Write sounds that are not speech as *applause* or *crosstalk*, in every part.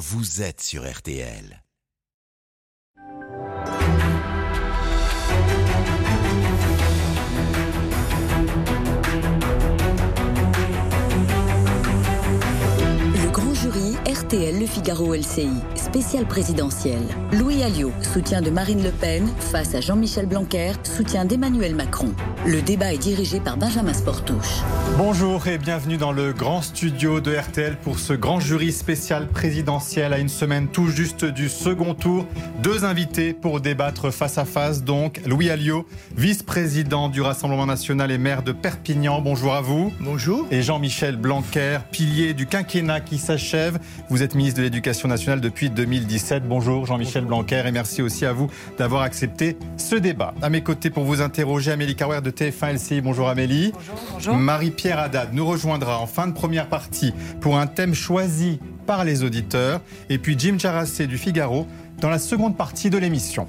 vous êtes sur RTL. RTL Le Figaro LCI, spécial présidentiel. Louis Alliot, soutien de Marine Le Pen, face à Jean-Michel Blanquer, soutien d'Emmanuel Macron. Le débat est dirigé par Benjamin Sportouche. Bonjour et bienvenue dans le grand studio de RTL pour ce grand jury spécial présidentiel à une semaine tout juste du second tour. Deux invités pour débattre face à face, donc Louis Alliot, vice-président du Rassemblement national et maire de Perpignan. Bonjour à vous. Bonjour. Et Jean-Michel Blanquer, pilier du quinquennat qui s'achève. Vous êtes ministre de l'Éducation nationale depuis 2017. Bonjour Jean-Michel Blanquer et merci aussi à vous d'avoir accepté ce débat. À mes côtés pour vous interroger, Amélie Carwer de TF1 LCI. Bonjour Amélie. Bonjour. bonjour. Marie-Pierre Haddad nous rejoindra en fin de première partie pour un thème choisi par les auditeurs. Et puis Jim Jarassé du Figaro dans la seconde partie de l'émission.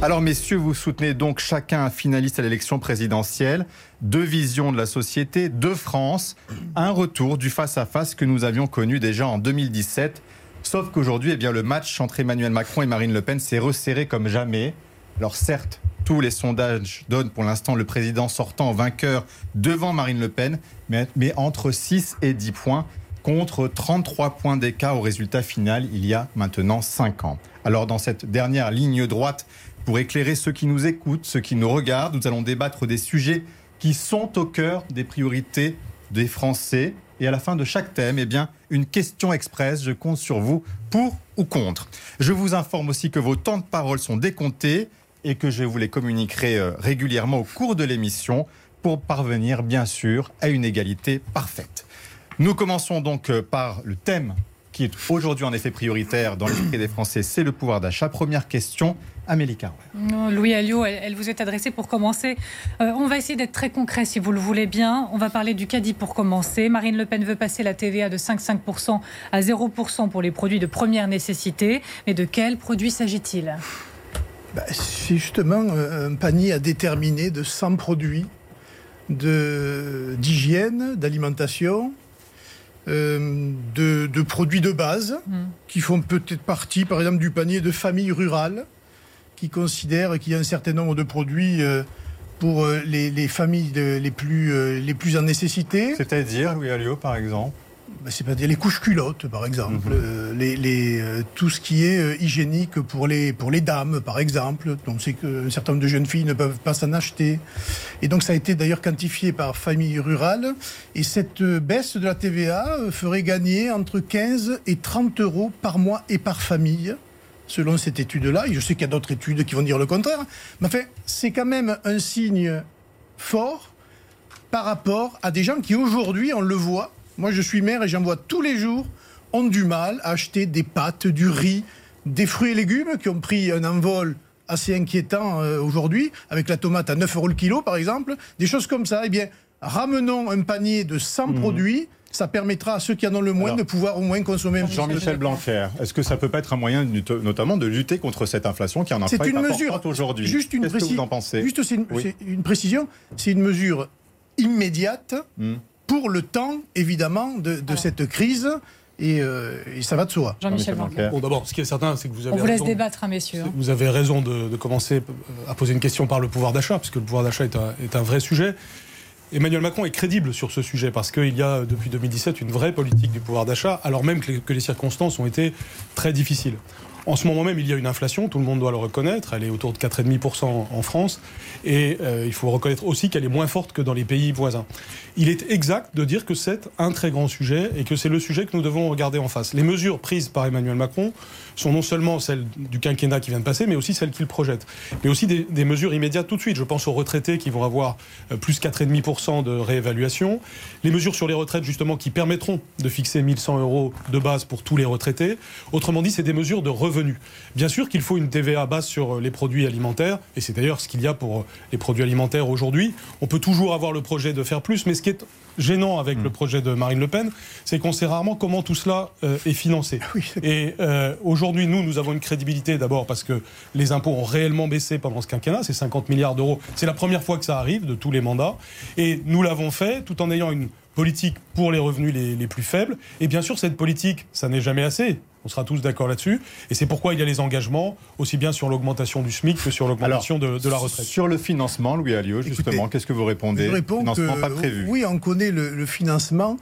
Alors messieurs, vous soutenez donc chacun un finaliste à l'élection présidentielle, deux visions de la société, deux France, un retour du face-à-face que nous avions connu déjà en 2017. Sauf qu'aujourd'hui, eh bien, le match entre Emmanuel Macron et Marine Le Pen s'est resserré comme jamais. Alors certes, tous les sondages donnent pour l'instant le président sortant vainqueur devant Marine Le Pen, mais, mais entre 6 et 10 points contre 33 points d'écart au résultat final il y a maintenant 5 ans. Alors dans cette dernière ligne droite pour éclairer ceux qui nous écoutent, ceux qui nous regardent. Nous allons débattre des sujets qui sont au cœur des priorités des Français. Et à la fin de chaque thème, eh bien, une question express. Je compte sur vous pour ou contre. Je vous informe aussi que vos temps de parole sont décomptés et que je vous les communiquerai euh, régulièrement au cours de l'émission pour parvenir, bien sûr, à une égalité parfaite. Nous commençons donc euh, par le thème qui est aujourd'hui en effet prioritaire dans l'esprit des Français, c'est le pouvoir d'achat. Première question, Amélie Carouet. Louis Alliot, elle, vous est adressée pour commencer. Euh, on va essayer d'être très concret si vous le voulez bien. On va parler du caddie pour commencer. Marine Le Pen veut passer la TVA de 5,5% à 0% pour les produits de première nécessité. Mais de quels produits s'agit-il? Bah, C'est justement euh, un panier à déterminer de 100 produits d'hygiène, d'alimentation, euh, de, produits de base mmh. qui font peut-être partie, par exemple, du panier de familles rurales qui considère qu'il y a un certain nombre de produits euh, pour euh, les, familles les, plus, euh, les plus en nécessité. C'est-à-dire, Louis Alliot, par exemple c'est pas dire les couches culottes, par exemple, mhm. les, tout ce qui est hygiénique pour les, pour les dames, par exemple. Donc, c'est qu'un certain nombre de jeunes filles ne peuvent pas s'en acheter. Et donc, ça a été d'ailleurs quantifié par Famille Rurale. Et cette baisse de la TVA ferait gagner entre 15 et 30 euros par mois et par famille selon cette étude-là. Et je sais qu'il y a d'autres études qui vont dire le contraire. Mais enfin, c'est quand même un signe fort par rapport à des gens qui aujourd'hui, on le voit, moi je suis maire et j'en vois tous les jours, ont du mal à acheter des pâtes, du riz, des fruits et légumes qui ont pris un envol assez inquiétant euh, aujourd'hui, avec la tomate à 9 euros le kilo par exemple, des choses comme ça. Eh bien, ramenons un panier de 100 mmh. produits ça permettra à ceux qui en ont le moins de pouvoir au moins consommer. Jean-Michel Blanquer, est-ce que ça peut pas être un moyen, notamment, de lutter contre cette inflation qui en a C'est une mesure aujourd'hui. Juste une Qu'est-ce que vous en pensez Juste une, une précision. C'est une mesure immédiate hmm. Pour le temps, évidemment, de, cette crise. Euh, et, ça va de soi. Jean-Michel Blanquer. Bon, d'abord, ce qui est certain, c'est que vous avez. On vous laisse débattre, hein, messieurs. Hein. Vous avez raison de, commencer à poser une question par le pouvoir d'achat, puisque le pouvoir d'achat est, est un vrai sujet. Emmanuel Macron est crédible sur ce sujet parce qu'il y a depuis 2017 une vraie politique du pouvoir d'achat, alors même que les, circonstances ont été très difficiles. En ce moment même, il y a une inflation, tout le monde doit le reconnaître, elle est autour de 4,5% en France, et euh, il faut reconnaître aussi qu'elle est moins forte que dans les pays voisins. Il est exact de dire que c'est un très grand sujet et que c'est le sujet que nous devons regarder en face. Les mesures prises par Emmanuel Macron sont non seulement celles du quinquennat qui vient de passer, mais aussi celles qu'il projette. Mais aussi des, mesures immédiates tout de suite. Je pense aux retraités qui vont avoir euh, plus 4,5% de réévaluation. Les mesures sur les retraites, justement, qui permettront de fixer 1100 euros de base pour tous les retraités. Autrement dit, c'est des mesures de revenus. Bien sûr qu'il faut une TVA basse sur euh, les produits alimentaires, et c'est d'ailleurs ce qu'il y a pour euh, les produits alimentaires aujourd'hui. On peut toujours avoir le projet de faire plus, mais ce qui est gênant avec le projet de Marine Le Pen, c'est qu'on sait rarement comment tout cela est financé. *laughs* Et aujourd'hui, Aujourd'hui, nous, nous avons une crédibilité d'abord parce que les impôts ont réellement baissé pendant ce quinquennat, c'est 50 milliards d'euros. C'est la première fois que ça arrive de tous les mandats. Et nous l'avons fait tout en ayant une politique pour les revenus les, les plus faibles. Et bien sûr, cette politique, ça n'est jamais assez. On sera tous d'accord là-dessus. Et c'est pourquoi il y a les engagements, aussi bien sur l'augmentation du SMIC que sur l'augmentation de, de, la retraite. Sur le financement, Louis Alliot, justement, qu'est-ce que vous répondez Je réponds financement que, pas prévu. Oui, on connaît le, le financement.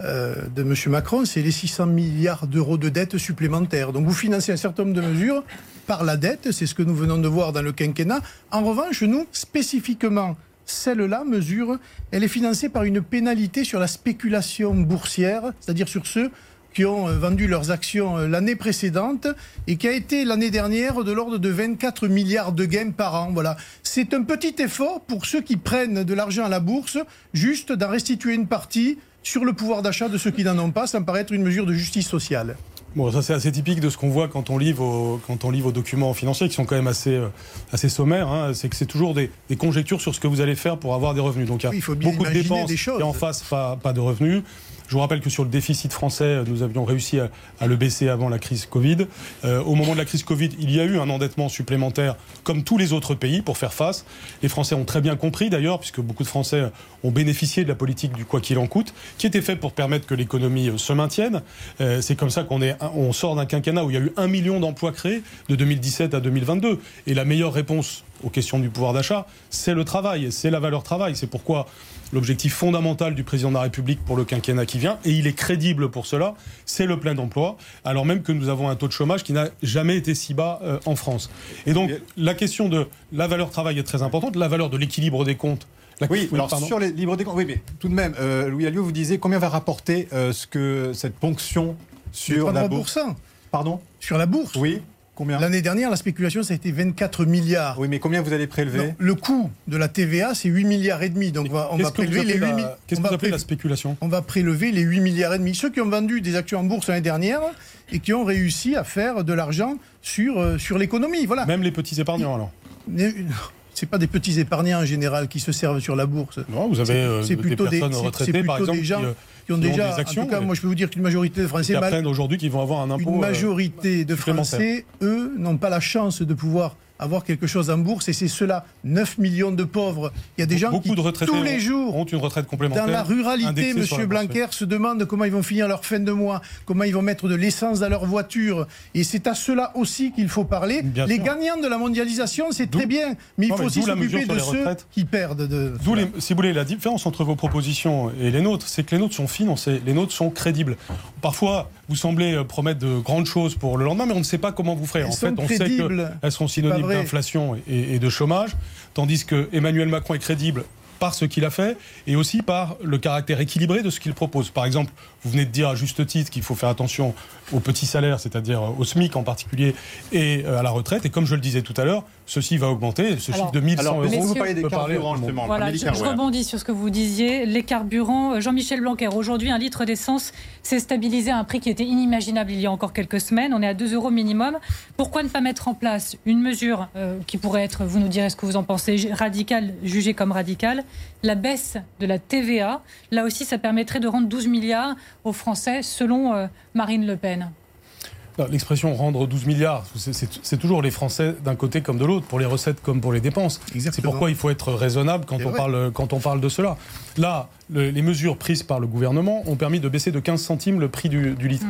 Euh, de M. Macron, c'est les 600 milliards d'euros de dette supplémentaires. Donc vous financez un certain nombre de mesures par la dette, c'est ce que nous venons de voir dans le quinquennat. En revanche, nous, spécifiquement, celle-là, mesure, elle est financée par une pénalité sur la spéculation boursière, c'est-à-dire sur ceux qui ont euh, vendu leurs actions euh, l'année précédente et qui a été l'année dernière de l'ordre de 24 milliards de gains par an. Voilà. C'est un petit effort pour ceux qui prennent de l'argent à la bourse, juste d'en restituer une partie sur le pouvoir d'achat de ceux qui n'en ont pas. Ça me paraît être une mesure de justice sociale. Bon, ça c'est assez typique de ce qu'on voit quand on lit vos, quand on lit vos documents financiers qui sont quand même assez, euh, assez sommaires. Hein. C'est que c'est toujours des, des, conjectures sur ce que vous allez faire pour avoir des revenus. Donc il y a oui, il faut beaucoup de dépenses et en face pas, pas de revenus. Je vous rappelle que sur le déficit français, nous avions réussi à, le baisser avant la crise Covid. Euh, au moment de la crise Covid, il y a eu un endettement supplémentaire, comme tous les autres pays, pour faire face. Les Français ont très bien compris, d'ailleurs, puisque beaucoup de Français ont bénéficié de la politique du quoi qu'il en coûte, qui était faite pour permettre que l'économie se maintienne. Euh, C'est comme ça qu'on on sort d'un quinquennat où il y a eu un million d'emplois créés de 2017 à 2022. Et la meilleure réponse aux questions du pouvoir d'achat, c'est le travail, c'est la valeur travail. C'est pourquoi l'objectif fondamental du président de la République pour le quinquennat qui vient, et il est crédible pour cela, c'est le plein d'emploi, alors même que nous avons un taux de chômage qui n'a jamais été si bas euh, en France. Et donc la question de la valeur travail est très importante, la valeur de l'équilibre des comptes. La... Oui, alors pardon. sur les libres des comptes, oui, mais tout de même, euh, Louis Alliot, vous disiez combien va rapporter euh, ce que cette ponction sur la bourse? Pardon? Sur la bourse Oui. Combien L'année dernière, la spéculation, ça a été 24 milliards. Oui, mais combien vous allez prélever non, Le coût de la TVA, c'est 8 milliards et demi. Donc, on va, on va prélever les 8 milliards. Qu'est-ce que vous appelez la spéculation On va prélever les 8 milliards et demi. Ceux qui ont vendu des actions en bourse l'année dernière et qui ont réussi à faire de l'argent sur, euh, sur l'économie. Voilà. Même les petits épargnants, alors c'est pas des petits épargnants en général qui se servent sur la bourse. Non, vous avez euh, c'est plutôt des personnes des, retraitées, par exemple, des gens qui, euh, qui ont qui déjà. des actions, en tout cas, moi, je peux vous dire qu'une majorité de Français. Aujourd'hui qu'ils vont avoir un impôt. Une majorité de Français, eux, n'ont pas la chance de pouvoir avoir quelque chose en bourse et c'est cela 9 millions de pauvres il y a des gens Beaucoup qui de retraités tous les jours ont une retraite complémentaire dans la ruralité monsieur Blanquer se demande comment ils vont finir leur fin de mois comment ils vont mettre de l'essence dans leur voiture et c'est à cela aussi qu'il faut parler bien les sûr. gagnants de la mondialisation c'est très bien mais il Non, faut mais aussi s'occuper de ceux qui perdent de les- si vous voulez, la différence entre vos propositions et les nôtres, c'est que les nôtres sont les nôtres sont crédibles. Parfois, vous semblez euh, promettre de grandes choses pour le lendemain, mais on ne sait pas comment vous ferez. Elles en sont fait, on sait crédibles. qu'elles seront pas synonymes d'inflation et, et de chômage, tandis que Emmanuel Macron est crédible par ce qu'il a fait et aussi par le caractère équilibré de ce qu'il propose. Par exemple, vous venez de dire à juste titre qu'il faut faire attention aux petits salaires, c'est-à-dire au SMIC en particulier, et euh, à la retraite. Et comme je le disais tout à l'heure, ceci va augmenter. Ce Alors, chiffre de 1100 Alors, euros. des carburants, justement. Voilà, je, rebondis sur ce que vous disiez. Les carburants, euh, Jean-Michel Blanquer, aujourd'hui, un litre d'essence s'est stabilisé à un prix qui était inimaginable il y a encore quelques semaines. On est à 2 euros minimum. Pourquoi ne pas mettre en place une mesure euh, qui pourrait être, vous nous direz ce que vous en pensez, radicale, jugée comme radicale, la baisse de la TVA. Là aussi, ça permettrait de rendre 12 milliards aux Français, selon euh, Marine Le Pen. L'expression rendre 12 milliards, c'est- toujours les Français d'un côté comme de l'autre, pour les recettes comme pour les dépenses. C'est pourquoi il faut être raisonnable quand C'est on, vrai. parle, quand on parle de cela. Là, le- les mesures prises par le gouvernement ont permis de baisser de 15 centimes le prix du, du litre.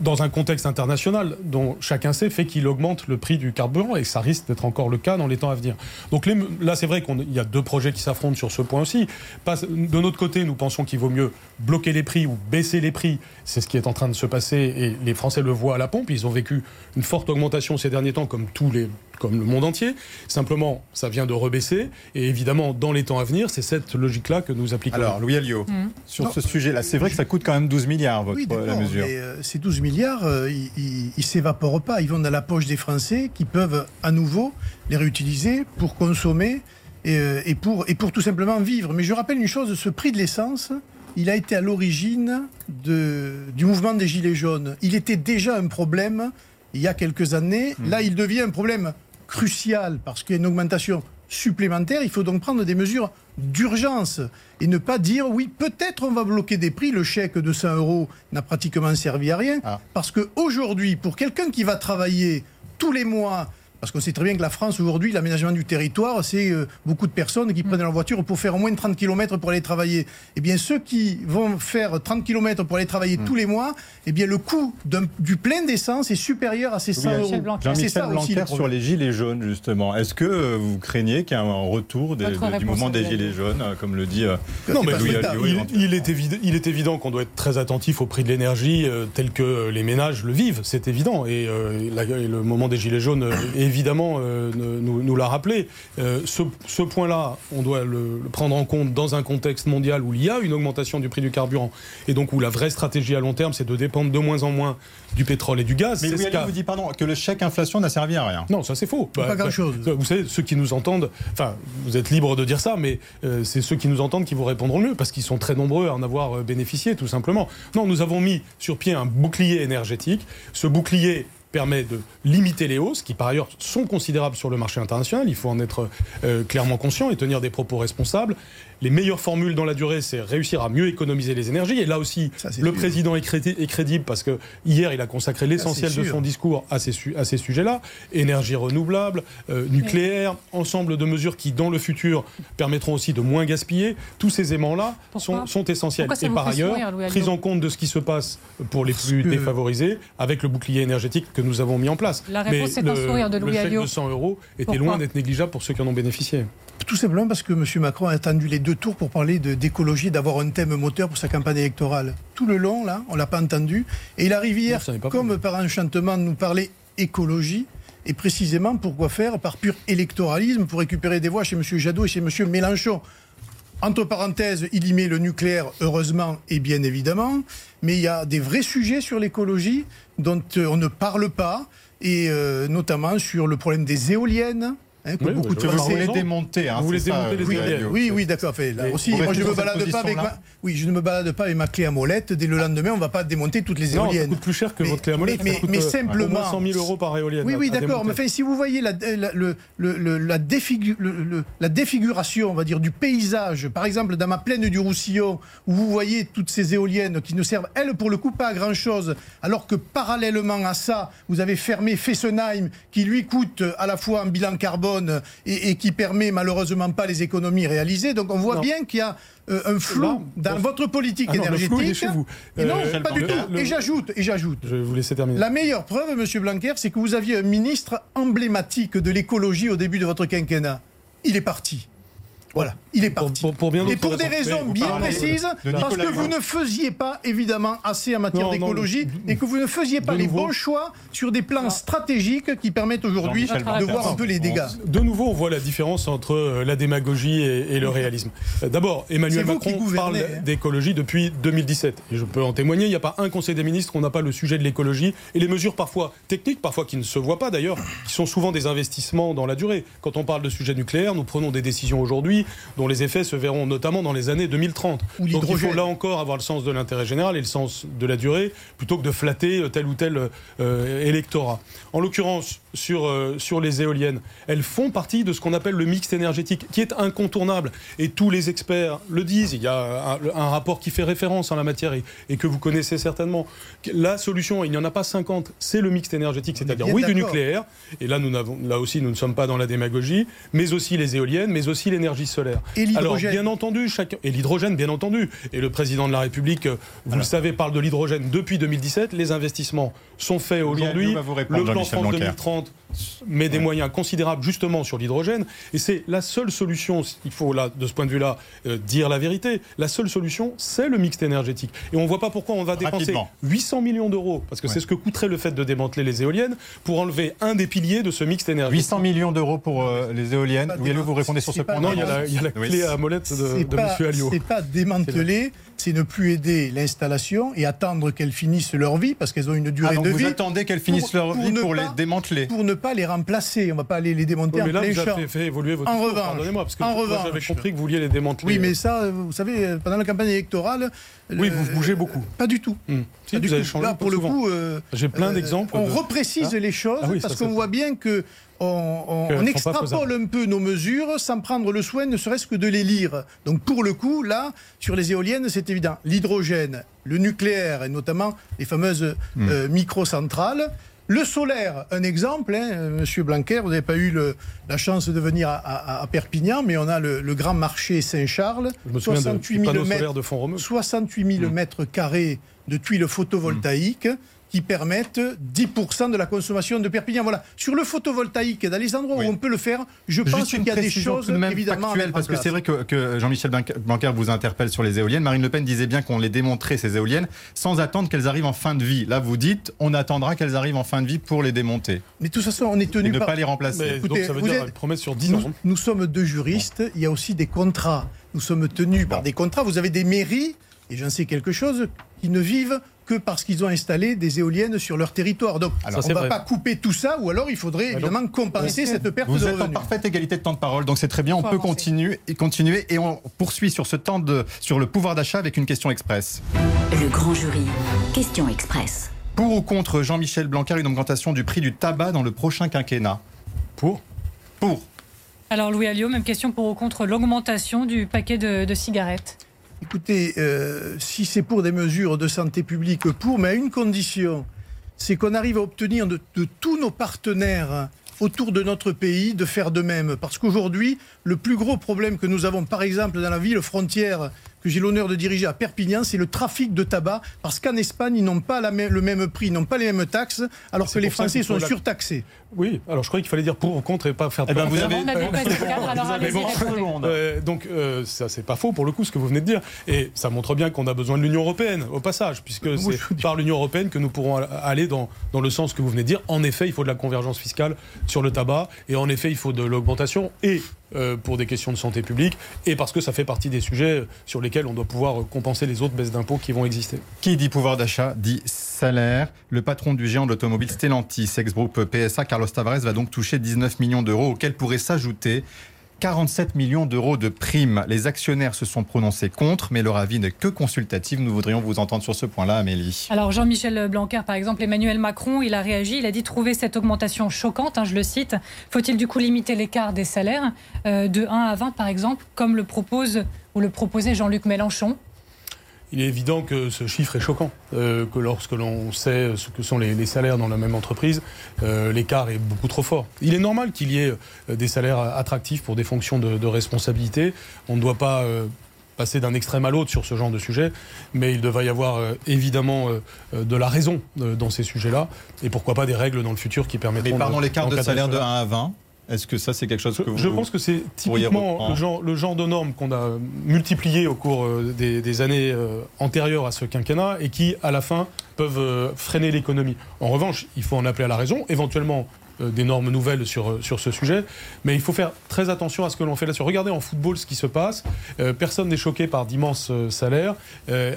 Dans un contexte international dont chacun sait fait qu'il augmente le prix du carburant et ça risque d'être encore le cas dans les temps à venir. Donc les là, c'est vrai qu'il y a deux projets qui s'affrontent sur ce point aussi. Pas- de notre côté, nous pensons qu'il vaut mieux bloquer les prix ou baisser les prix. C'est ce qui est en train de se passer et les Français le voient à la pompe. Ils ont vécu une forte augmentation ces derniers temps, comme tous les, comme le monde entier. Simplement, ça vient de rebaisser et évidemment, dans les temps à venir, c'est cette logique-là que nous appliquons. Alors, Louis Alliot, sur Non. ce sujet-là, c'est vrai que ça coûte quand même 12 milliards, votre, Oui, la mesure. mais euh, ces 12 milliards, euh, ils- ne s'évaporent pas. Ils vont dans la poche des Français qui peuvent à nouveau les réutiliser pour consommer et, euh, et pour, et pour tout simplement vivre. Mais je rappelle une chose, ce prix de l'essence, il a été à l'origine du mouvement des Gilets jaunes. Il était déjà un problème il y a quelques années. Là, il devient un problème crucial parce qu'il y a une augmentation supplémentaire. Il faut donc prendre des mesures d'urgence et ne pas dire oui, peut-être on va bloquer des prix. Le chèque de 100 euros n'a pratiquement servi à rien Ah. parce que aujourd'hui, pour quelqu'un qui va travailler tous les mois Parce qu'on sait très bien que la France, aujourd'hui, l'aménagement du territoire, c'est euh, beaucoup de personnes qui prennent leur voiture pour faire au moins 30 km pour aller travailler. Eh bien, ceux qui vont faire 30 km pour aller travailler tous les mois, eh bien, le coût du plein d'essence est supérieur à ces 100 Oui, euros. Blanquer. Jean-Michel ça aussi Blanquer sur les gilets jaunes, justement. Est-ce que euh, vous craignez qu'il y ait un retour des- de- du mouvement des gilets jaunes, euh, comme le dit euh, Non, mais souhaitable. oui, il- il est évident, il est évident qu'on doit être très attentif au prix de l'énergie euh, tel que les ménages le vivent, c'est évident. Et, euh, la- et le moment des Gilets jaunes, euh, évidemment, euh, nous, nous l'a rappelé. Euh, ce ce point-là, on doit le, le prendre en compte dans un contexte mondial où il y a une augmentation du prix du carburant et donc où la vraie stratégie à long terme, c'est de dépendre de moins en moins du pétrole et du gaz. Mais Louis vous dit pardon, que le chèque inflation n'a servi à rien. non, ça c'est faux. Pas grand-chose. vous savez, ceux qui nous entendent, enfin, vous êtes libre de dire ça, mais euh, c'est ceux qui nous entendent qui vous répondront mieux, parce qu'ils sont très nombreux à en avoir bénéficié, tout simplement. Non, nous avons mis sur pied un bouclier énergétique. Ce bouclier permet de limiter les hausses, qui par ailleurs sont considérables sur le marché international. Il faut en être euh, clairement conscient et tenir des propos responsables. Les meilleures formules dans la durée, c'est réussir à mieux économiser les énergies. Et là aussi, Ça, le sûr. président est, crédi- est crédible parce que hier, il a consacré l'essentiel de son discours à ces, su- à ces sujets-là. Énergie renouvelable, euh, nucléaire, ensemble de mesures qui, dans le futur, permettront aussi de moins gaspiller. Tous ces aimants-là sont, sont essentiels. Et par ailleurs, sourire, prise en compte de ce qui se passe pour les plus que- défavorisés avec le bouclier énergétique que nous avons mis en place. La réponse, c'est un le, sourire de le Louis chèque Alliot. de 100 euros était Pourquoi loin d'être négligeable pour ceux qui en ont bénéficié. Tout simplement parce que M. Macron a attendu les deux tours pour parler d'écologie, d'avoir un thème moteur pour sa campagne électorale. Tout le long, là, on l'a pas entendu. Et il arrive hier, Non, comme par enchantement, de nous parler écologie. Et précisément, pourquoi faire Par pur électoralisme, pour récupérer des voix chez M. Jadot et chez M. Mélenchon. Entre parenthèses, il y met le nucléaire, heureusement et bien évidemment, mais il y a des vrais sujets sur l'écologie dont euh, on ne parle pas, et euh, notamment sur le problème des éoliennes. Hein, Oui, beaucoup de vous voulez démonter. Hein, Vous voulez démonter les éoliennes. Alliot. oui, oui, d'accord. Fait. Là aussi, moi, je me balade pas avec ma... Oui, je ne me balade pas avec ma clé à molette. Dès le lendemain, on ne va pas démonter toutes les Non, ça éoliennes. coûte plus cher que Mais- votre clé à molette. mais- ça coûte, mais euh, simplement- au moins 100 000 euros par éolienne. Oui, oui, d'accord. Mais enfin, si vous voyez la, la, le- le- le- la, défigu- le- la défiguration, on va dire, du paysage, par exemple, dans ma plaine du Roussillon, où vous voyez toutes ces éoliennes qui ne servent, elles, pour le coup, pas à grand-chose, alors que parallèlement à ça, vous avez fermé Fessenheim, qui lui coûte à la fois un bilan carbone et, et qui permet malheureusement pas les économies réalisées. Donc on voit Non. bien qu'il y a euh, un flou dans votre politique Ah non, énergétique. chez vous. Non, Euh, pas du le- tout. le- Et j'ajoute, et j'ajoute. Je vais vous laisser terminer. La meilleure preuve, Monsieur Blanquer, c'est que vous aviez un ministre emblématique de l'écologie au début de votre quinquennat. Il est parti. Voilà, il est Pour, parti. pour- pour bien Et pour des raisons bien de- précises, de parce que vous ne faisiez pas évidemment assez en matière d'écologie et que vous ne faisiez pas les nouveau- bons choix sur des plans stratégiques qui permettent aujourd'hui de voir un peu les dégâts. De nouveau, on voit la différence entre euh, la démagogie et, et le réalisme. Euh, D'abord, Emmanuel Macron parle hein. d'écologie depuis 2017. Et je peux en témoigner, il n'y a pas un Conseil des ministres où on n'a pas le sujet de l'écologie et les mesures parfois techniques, parfois qui ne se voient pas d'ailleurs, qui sont souvent des investissements dans la durée. Quand on parle de sujet nucléaire, nous prenons des décisions aujourd'hui dont les effets se verront notamment dans les années 2030. Ou Donc il faut là encore avoir le sens de l'intérêt général et le sens de la durée plutôt que de flatter euh, tel ou tel euh, électorat. En l'occurrence, sur, euh, sur les éoliennes. Elles font partie de ce qu'on appelle le mix énergétique, qui est incontournable. Et tous les experts le disent. Il y a un, rapport qui fait référence en la matière et, que vous connaissez certainement. La solution, il n'y en a pas 50, c'est le mix énergétique, c'est-à-dire oui du nucléaire. Et là, nous là aussi, nous ne sommes pas dans la démagogie, mais aussi les éoliennes, mais aussi l'énergie solaire. Et Alors, bien entendu, et l'hydrogène, bien entendu. Et le président de la République, euh, vous le savez, parle de l'hydrogène depuis 2017. Les investissements sont faits aujourd'hui. Le plan France 2030 met des moyens considérables justement sur l'hydrogène. Et c'est la seule solution, il faut là, de ce point de vue-là, euh, dire la vérité, la seule solution, c'est le mixte énergétique. Et on ne voit pas pourquoi on va dépenser 800 millions d'euros, parce que c'est ce que coûterait le fait de démanteler les éoliennes, pour enlever un des piliers de ce mixte énergétique. 800 millions d'euros pour euh, les éoliennes. Louis vous répondez sur ce point. Non, il y a la, clé à molette de, M. Alliot. C'est pas démanteler c'est ne plus aider l'installation et attendre qu'elles finissent leur vie parce qu'elles ont une durée Ah, de vous vie. attendez qu'elles finissent pour- leur pour vie ne pour les pas- démanteler. pour ne pas les remplacer. On va pas aller les démonter Oui, en mais là, plein vous champ. avez fait évoluer votre En discours, revanche, pardonnez-moi, parce que en revanche. j'avais compris que vous vouliez les démanteler. Oui, mais ça, vous savez, pendant la campagne électorale. Oui, le- vous bougez beaucoup. Pas du tout. Hmm. Si, Pas du vous avez tout. changé Là, pour le souvent. coup, euh, J'ai plein euh, d'exemples. On de- reprécise Ah. les choses Ah oui, parce qu'on voit bien que on, extrapole un peu nos mesures sans prendre le soin, ne serait-ce que de les lire. Donc pour le coup, là, sur les éoliennes, c'est évident. L'hydrogène, le nucléaire et notamment les fameuses Hmm. euh, microcentrales. Le solaire, un exemple, hein, Monsieur Blanquer, vous n'avez pas eu la chance de venir à, Perpignan, mais on a le, grand marché Saint-Charles, 68 000 mètres, de 68 000 mètres carrés de tuiles photovoltaïques qui permettent 10% de la consommation de Perpignan. Voilà. Sur le photovoltaïque, dans les endroits où on peut le faire, je pense qu'il y a des choses même évidemment factuelles, parce que c'est vrai que, que Jean-Michel Blanquer vous interpelle sur les éoliennes. Marine Le Pen disait bien qu'on les démontrait ces éoliennes sans attendre qu'elles arrivent en fin de vie. Là, vous dites, on attendra qu'elles arrivent en fin de vie pour les démonter. Mais de toute façon, on est tenu Et ne pas les remplacer. donc ça veut dire êtes... promesse sur 10 ans. Nous, sommes deux juristes. Il y a aussi des contrats. Nous sommes tenus par des contrats. Vous avez des mairies, et j'en sais quelque chose, qui ne vivent que parce qu'ils ont installé des éoliennes sur leur territoire. Donc, on ne va pas couper tout ça, ou alors il faudrait évidemment compenser cette perte vous de revenus. Vous êtes en parfaite égalité de temps de parole, donc c'est très bien. On peut continuer et continuer, et on poursuit sur ce temps de sur le pouvoir d'achat avec une question express. Le grand jury, question express. Pour ou contre Jean-Michel Blanquer une augmentation du prix du tabac dans le prochain quinquennat? Pour. Pour. Alors Louis Alliot, même question pour ou contre l'augmentation du paquet de cigarettes? Écoutez, euh, si c'est pour des mesures de santé publique, pour, mais à une condition, c'est qu'on arrive à obtenir de, de, tous nos partenaires autour de notre pays de faire de même. Parce qu'aujourd'hui, le plus gros problème que nous avons, par exemple, dans la ville frontière que j'ai l'honneur de diriger à Perpignan, c'est le trafic de tabac, parce qu'en Espagne, ils n'ont pas le même prix, ils n'ont pas les mêmes taxes, alors que les Français sont surtaxés. Oui, alors je croyais qu'il fallait dire pour ou contre et pas faire de eh ben vous avez... On euh, donc euh, ça c'est pas faux pour le coup ce que vous venez de dire. Et ça montre bien qu'on a besoin de l'Union européenne au passage puisque c'est par l'Union européenne que nous pourrons aller dans, dans le sens que vous venez de dire. En effet, il faut de la convergence fiscale sur le tabac et en effet, il faut de l'augmentation et euh, pour des questions de santé publique et parce que ça fait partie des sujets sur lesquels on doit pouvoir compenser les autres baisses d'impôts qui vont exister. Qui dit pouvoir d'achat dit salaire. Le patron du géant de l'automobile Stellantis, ex-groupe PSA, Carlos Tavares, va donc toucher 19 millions d'euros auxquels pourrait s'ajouter 47 millions d'euros de primes. Les actionnaires se sont prononcés contre, mais leur avis n'est que consultatif. Nous voudrions vous entendre sur ce point-là, Amélie. Alors Jean-Michel Blanquer, par exemple, Emmanuel Macron, il a réagi, il a dit trouver cette augmentation choquante, hein, je le cite. Faut-il du coup limiter l'écart des salaires euh, de 1 à 20, par exemple, comme le propose ou le proposait Jean-Luc Mélenchon? Il est évident que ce chiffre est choquant, euh, que lorsque l'on sait ce que sont les, salaires dans la même entreprise, euh, l'écart est beaucoup trop fort. Il est normal qu'il y ait euh, des salaires attractifs pour des fonctions de, responsabilité. On ne doit pas passer d'un extrême à l'autre sur ce genre de sujet, mais il devrait y avoir évidemment de la raison dans ces sujets-là, et pourquoi pas des règles dans le futur qui permettront... Mais pardon, l'écart de salaire de 1 à 20 est-ce que ça, c'est quelque chose que vous Je pense que c'est typiquement le genre, le genre, de normes qu'on a multiplié au cours euh, des, années euh, antérieures à ce quinquennat et qui, à la fin, peuvent euh, freiner l'économie. En revanche, il faut en appeler à la raison, éventuellement des normes nouvelles sur, sur ce sujet. Mais il faut faire très attention à ce que l'on fait là-dessus. Regardez en football ce qui se passe. personne n'est choqué par d'immenses salaires.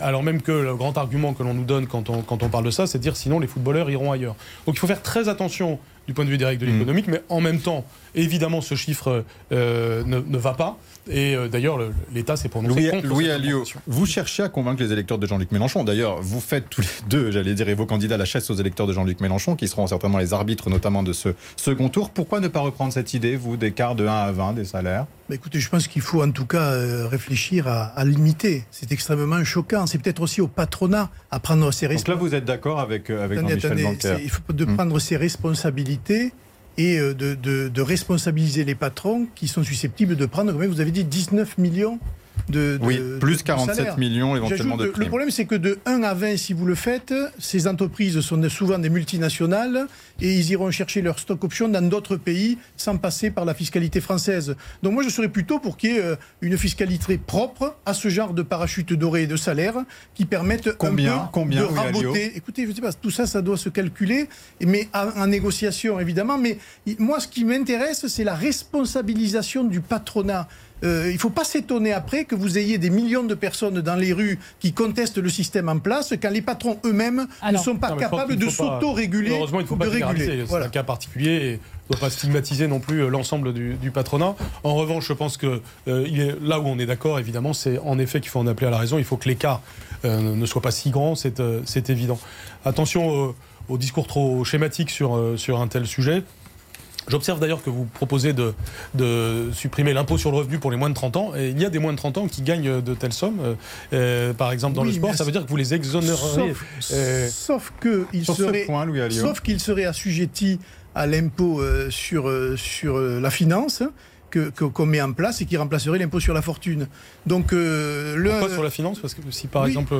alors même que le grand argument que l'on nous donne quand on, quand on parle de ça, c'est de dire sinon les footballeurs iront ailleurs. Donc il faut faire très attention du point de vue des règles de l'économique, mm. mais en même temps, évidemment, ce chiffre euh, ne, va pas. Et euh, d'ailleurs, l'État s'est prononcé Louis, contre Louis Alliot, vous cherchez à convaincre les électeurs de Jean-Luc Mélenchon. D'ailleurs, vous faites tous les deux, j'allais dire, et vos candidats la chasse aux électeurs de Jean-Luc Mélenchon, qui seront certainement les arbitres, notamment de ce second tour. Pourquoi ne pas reprendre cette idée, vous, d'écart de 1 à 20 des salaires? Bah, Écoutez, je pense qu'il faut en tout cas euh, réfléchir à, limiter. C'est extrêmement choquant. C'est peut-être aussi au patronat à prendre ses responsabilités. Donc là, vous êtes d'accord avec, avec Jean-Michel Blanquer Il faut de hmm. prendre ses responsabilités et euh, de, responsabiliser les patrons qui sont susceptibles de prendre, comme vous avez dit, 19 millions de, oui, plus 47 millions éventuellement de Le problème, c'est que de 1 à 20, si vous le faites, ces entreprises sont souvent des multinationales et ils iront chercher leur stock option dans d'autres pays sans passer par la fiscalité française. Donc moi, je serais plutôt pour qu'il y ait euh, une fiscalité propre à ce genre de parachute doré de salaire qui permettent combien, un peu combien, de raboter. Écoutez, je sais pas, tout ça, ça doit se calculer, mais en, négociation, évidemment. Mais moi, ce qui m'intéresse, c'est la responsabilisation du patronat. Euh, il ne faut pas s'étonner après que vous ayez des millions de personnes dans les rues qui contestent le système en place quand les patrons eux-mêmes ne sont pas capables de s'auto-réguler. Heureusement, il ne faut pas réguler. C'est un cas particulier et ne doit pas stigmatiser non plus euh, l'ensemble du, patronat. En revanche, je pense que euh, il est, là où on est d'accord, évidemment, c'est en effet qu'il faut en appeler à la raison. Il faut que l'écart ne soit pas si grand, c'est évident. Attention au discours trop schématique sur, sur un tel sujet. J'observe d'ailleurs que vous proposez de, de supprimer l'impôt sur le revenu pour les moins de 30 ans. Et il y a des moins de 30 ans qui gagnent de telles sommes. Euh, euh, par exemple, dans Oui, le sport, ça veut dire que vous les exonérez. Sauf, euh, sauf que il Sur ce serait, point, Louis Alliot. sauf qu'il serait assujetti à l'impôt euh, sur, euh, sur euh, la finance que- que- qu'on met en place et qui remplacerait l'impôt sur la fortune. Donc euh, le, Pourquoi sur la finance? Parce que si par, Oui. exemple,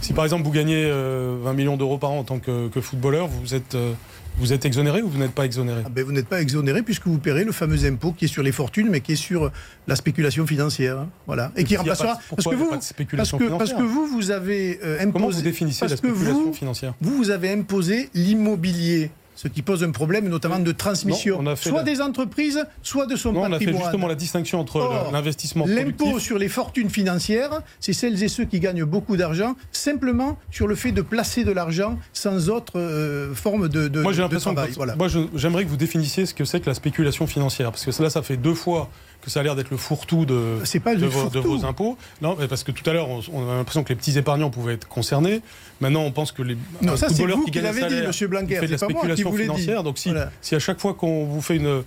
si par exemple vous gagnez euh, 20 millions d'euros par an en tant que, que footballeur, vous êtes, euh, vous êtes exonéré ou vous n'êtes pas exonéré? Ah ben, vous n'êtes pas exonéré puisque vous paierez le fameux impôt qui est sur les fortunes, mais qui est sur la spéculation financière. hein. Voilà. Et qui remplacera. Parce que vous, parce que, parce financière que vous, vous avez euh, imposé. Comment vous définissez la spéculation vous, financière? Vous, vous avez imposé l'immobilier. Ce qui pose un problème, notamment de transmission, Non, soit la- des entreprises, soit de son Non, on a fait justement la distinction entre l'investissement L'impôt sur les fortunes financières, c'est celles et ceux qui gagnent beaucoup d'argent, simplement sur le fait de placer de l'argent sans autre euh, forme de, de, Moi, j'ai l'impression que Voilà. moi, j'aimerais que vous définissiez ce que c'est que la spéculation financière, parce que là, ça fait deux fois que ça a l'air d'être le fourre-tout de, pas vos, de fourre-tout. vos impôts. Non, mais parce que tout à l'heure, on, on a l'impression que les petits épargnants pouvaient être concernés. Maintenant, on pense que les Non, ça, c'est footballeur vous qui qui gagne un l'avez dit, salaire, Blanquer, fait de la moi qui spéculation vous dit. financière. Donc, si, Voilà. si à chaque fois qu'on vous fait une euh,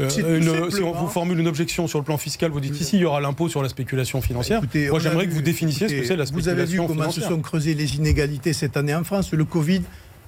une- si on vous formule une objection sur le plan fiscal, vous dites ici il y aura l'impôt sur la spéculation financière. Écoutez, Moi, j'aimerais que vous définissiez ce que c'est la Vous spéculation avez vu comment se financière. sont creusées les inégalités cette année en France. Le Covid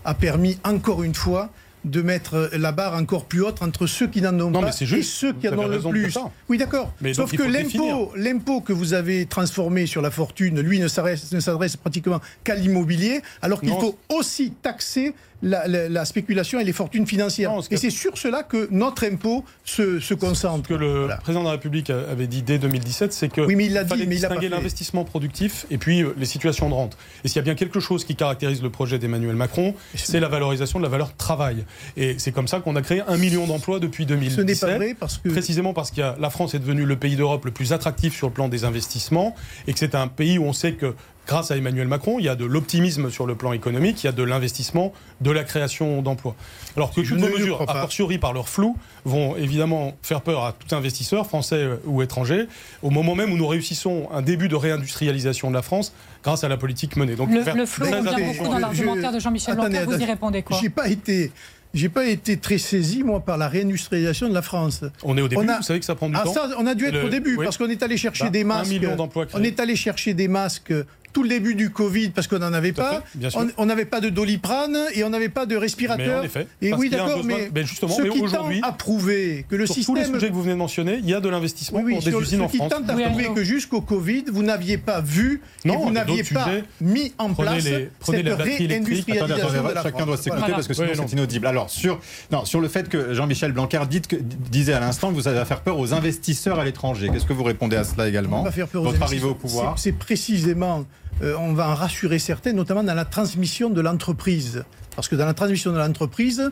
a permis encore une fois de mettre la barre encore plus haute entre ceux qui n'en ont Non, pas mais et ceux qui Vous en ont le plus. Oui, d'accord. Sauf que l'impôt, l'impôt que vous avez transformé sur la fortune, lui, ne s'adresse, pratiquement qu'à l'immobilier, alors qu'il faut aussi taxer la, la- la spéculation et les fortunes financières. Non, ce que- et c'est sur cela que notre impôt se, se concentre. Ce que le Voilà. président de la République avait dit dès 2017, c'est que Oui, mais il l'a dit, fallait mais il l'a pas distinguer l'investissement productif et puis euh, les situations de rente. Et s'il y a bien quelque chose qui caractérise le projet d'Emmanuel Macron, c'est la valorisation de la valeur travail. Et c'est comme ça qu'on a créé un million d'emplois depuis 2017. Ce n'est pas vrai parce que Précisément parce que la France est devenue le pays d'Europe le plus attractif sur le plan des investissements et que c'est un pays où on sait que grâce à Emmanuel Macron, il y a de l'optimisme sur le plan économique, il y a de l'investissement, de la création d'emplois. Alors que toutes nos mesures, a fortiori par leur flou, vont évidemment faire peur à tout investisseur, français ou étranger, au moment même où nous réussissons un début de réindustrialisation de la France grâce à la politique menée. Donc, Le, le flou revient beaucoup dans je- l'argumentaire de Jean-Michel Blanquer. Vous y répondez quoi J'ai pas été. J'ai pas été très saisi, moi, par la réindustrialisation de la France. On est au début, On a- vous savez que ça prend du Ah, temps. ça, on a dû être Le- au début, oui. parce qu'on est allé chercher Bah, des un masques. million d'emplois créés. On est allé chercher des masques tout le début du Covid, parce qu'on n'en avait pas. fait, bien sûr. On- n'avait pas de doliprane et on n'avait pas de respirateur. Mais en effet, et oui, d'accord, mais, ben justement, ce mais qui tend à prouver que le Sur tous les système sujets que vous venez de mentionner, il y a de l'investissement oui, oui, pour des sur- usines ce en qui France. tente à Oui, prouver que jusqu'au Covid, vous n'aviez pas vu Non, et vous n'aviez pas sujets. mis en place les- prenez cette la réindustrialisation Attendez, attendez, de la chacun France. doit s'écouter Voilà. parce que sinon c'est inaudible. Alors sur, non, sur le fait que Jean-Michel Blanquer dit que- disait à l'instant que vous allez faire peur aux investisseurs à l'étranger. Qu'est-ce que vous répondez à cela On également va faire peur aux Votre arrivée au pouvoir C'est c'est précisément, euh, on va en rassurer certains, notamment dans la transmission de l'entreprise. Parce que dans la transmission de l'entreprise,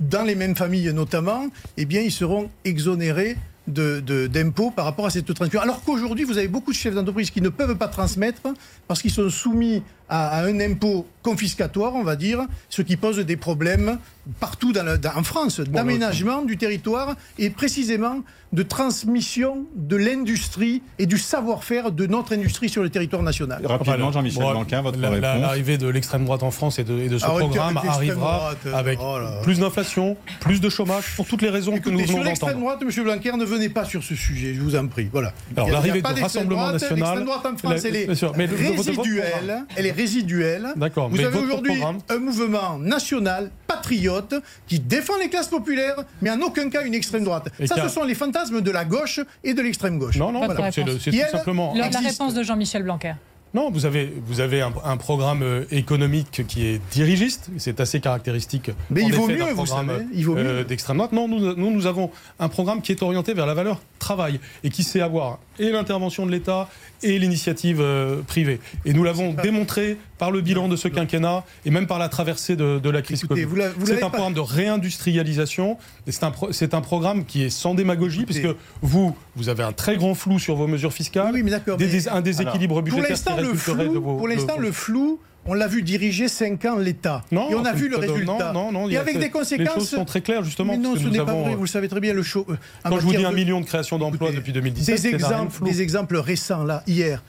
dans les mêmes familles notamment, eh bien, ils seront exonérés d'impôts par rapport à cette transmission. Alors qu'aujourd'hui, vous avez beaucoup de chefs d'entreprise qui ne peuvent pas transmettre parce qu'ils sont soumis à, à un impôt confiscatoire, on va dire, ce qui pose des problèmes partout dans le- dans- en France, d'aménagement du territoire et précisément de transmission de l'industrie et du savoir-faire de notre industrie sur le territoire national. Rapidement, Jean-Michel bon, Blanquer, votre la- réponse. L'arrivée de l'extrême droite en France et de, et de ce Arrêtez programme l'extrême arrivera droite, euh, avec oh plus d'inflation, plus de chômage, pour toutes les raisons que nous sur venons l'extrême d'entendre. droite, M. Blanquer, ne venez pas sur ce sujet, je vous en prie. Voilà. Alors, l'arrivée pas du Rassemblement droite. national, L'extrême droite en France, la- elle est sûr, mais résiduelle. Elle est résiduelle. D'accord, Vous mais avez aujourd'hui programme- un mouvement national, patriote, qui défend les classes populaires, mais en aucun cas une extrême droite. Et Ça, ce sont les fantasmes de la gauche et de l'extrême gauche. Non, non, c'est tout elle, simplement. Le- la existe. réponse de Jean-Michel Blanquer. Non, vous avez, vous avez un, un programme euh, économique qui est dirigiste, c'est assez caractéristique. Mais il vaut effet, mieux, vous programme, savez, il vaut euh, mieux. d'extrême droite. Non, nous, nous, nous avons un programme qui est orienté vers la valeur travail et qui sait avoir et l'intervention de l'État et l'initiative euh, privée. Et nous l'avons démontré par le bilan de ce quinquennat et même par la traversée de, de la crise Écoutez, Covid. C'est un pas- programme de réindustrialisation et c'est un, pro- c'est un programme qui est sans démagogie Écoutez. puisque vous, vous avez un très grand flou sur vos mesures fiscales, Oui, mais d'accord, des- mais- des- un déséquilibre Pour budgétaire l'instant, le résulterait flou, de vos- pour de l'instant, vos- le flou, on l'a vu diriger 5 ans l'État. Non, et on a vu le résultat. Non, non, non. et avec des conséquences. Les choses sont très claires, justement. Mais non, ce n'est pas avons, vrai, vous le savez très bien. Le show, euh, Quand je vous dis un million de créations d'emplois depuis 2017, des exemples, des exemples récents là, hier,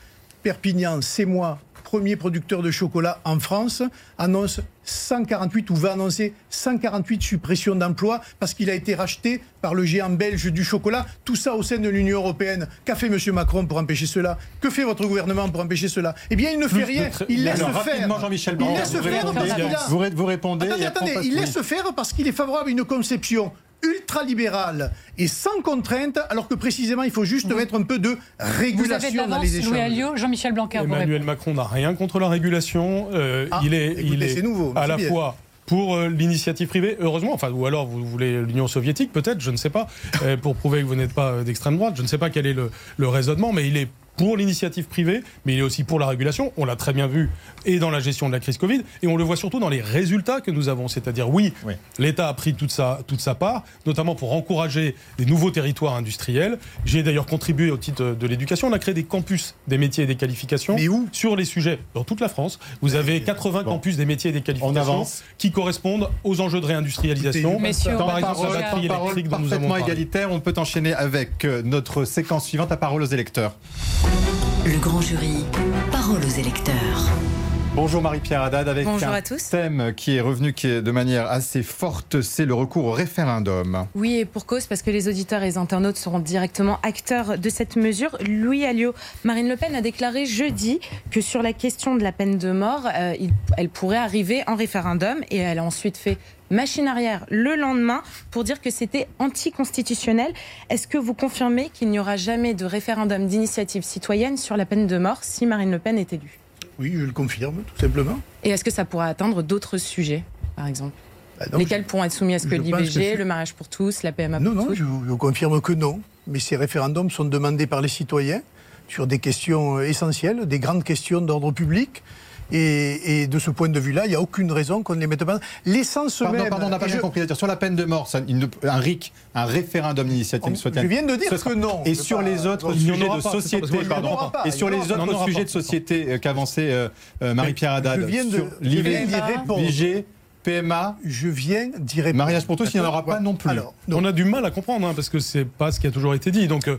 Perpignan, c'est moi, premiers producteurs de chocolat en France, annonce 148 ou va annoncer 148 suppressions d'emplois parce qu'il a été racheté par le géant belge du chocolat. Tout ça au sein de l'Union européenne. Qu'a fait M. Macron pour empêcher cela? Que fait votre gouvernement pour empêcher cela? Eh bien, il ne fait rien. Il laisse Alors, faire. Jean-Michel Il laisse vous faire répondez, parce qu'il a- vous, ré- vous répondez. Attendez, et après, on attendez, passe- il oui. laisse faire parce qu'il est favorable à une conception ultra-libérale et sans contrainte, alors que précisément, il faut juste mettre un peu de régulation dans les échanges. Louis Alliot, Jean-Michel Blanquer, Emmanuel. Macron n'a rien contre la régulation. euh, Ah, il est, écoutez, il est c'est nouveau, à la bien. fois pour euh, l'initiative privée, heureusement, enfin, ou alors vous voulez l'Union soviétique, peut-être, je ne sais pas, euh, pour prouver que vous n'êtes pas d'extrême droite. Je ne sais pas quel est le, le raisonnement, mais il est pour l'initiative privée, mais il est aussi pour la régulation. On l'a très bien vu et dans la gestion de la crise Covid, et on le voit surtout dans les résultats que nous avons. C'est-à-dire, oui, Oui. l'État a pris toute sa, toute sa part, notamment pour encourager des nouveaux territoires industriels. J'ai d'ailleurs contribué au titre de l'éducation. On a créé des campus des métiers et des qualifications Mais où? sur les sujets dans toute la France. Vous avez 80 Bon. campus des métiers et des qualifications avance. qui correspondent aux enjeux de réindustrialisation. Messieurs, Par exemple, parole, la temps batterie de parole électrique dont nous avons parfaitement parlé. égalitaire. On peut enchaîner avec euh, notre séquence suivante. La parole aux électeurs. Le grand jury. Parole aux électeurs. Bonjour Marie-Pierre Haddad avec Bonjour un à tous. thème qui est revenu qui est de manière assez forte, c'est le recours au référendum. Oui, et pour cause, parce que les auditeurs et les internautes seront directement acteurs de cette mesure. Louis Alliot, Marine Le Pen a déclaré jeudi que sur la question de la peine de mort, euh, il- elle pourrait arriver en référendum et elle a ensuite fait machine arrière le lendemain pour dire que c'était anticonstitutionnel. Est-ce que vous confirmez qu'il n'y aura jamais de référendum d'initiative citoyenne sur la peine de mort si Marine Le Pen est élue? Oui, je le confirme, tout simplement. Et est-ce que ça pourra atteindre d'autres sujets, par exemple? Bah, Lesquels pourront être soumis à ce que l'IVG, le mariage pour tous, la PMA Non, pour non, tous? je, je confirme que non. Mais ces référendums sont demandés par les citoyens sur des questions essentielles, des grandes questions d'ordre public. Et, et de ce point de vue-là, il n'y a aucune raison qu'on ne les mette pas. L'essence Pardon, même. pardon, on n'a pas bien je- compris. Sur la peine de mort, ça, il ne- un RIC, un référendum d'initiative Je citoyenne. viens de dire ce sera- que non. Et Je sur les pas- autres sujets de pas, société, pardon, pas, et sur les autres sujets de société euh, qu'avançait euh, euh, Marie-Pierre Haddad, Je viens de, sur je PMA, Je viens d'y répondre. mariage pour tous, il n'y en aura pas non plus. Alors, donc, On a du mal à comprendre, hein, parce que c'est pas ce qui a toujours été dit. Donc, euh,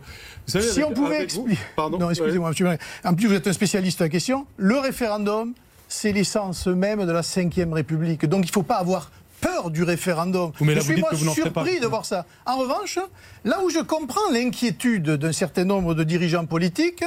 vous savez, si avec- on pouvait vous- expliquer. Pardon Non, excusez-moi, monsieur Marais. En plus, vous êtes un spécialiste de la question. Le référendum, c'est l'essence même de la Ve République. Donc, il ne faut pas avoir peur du référendum. Oui, mais là, je vous suis dites moi que vous n'en ferez pas. surpris de voir ça. En revanche, là où je comprends l'inquiétude d'un certain nombre de dirigeants politiques,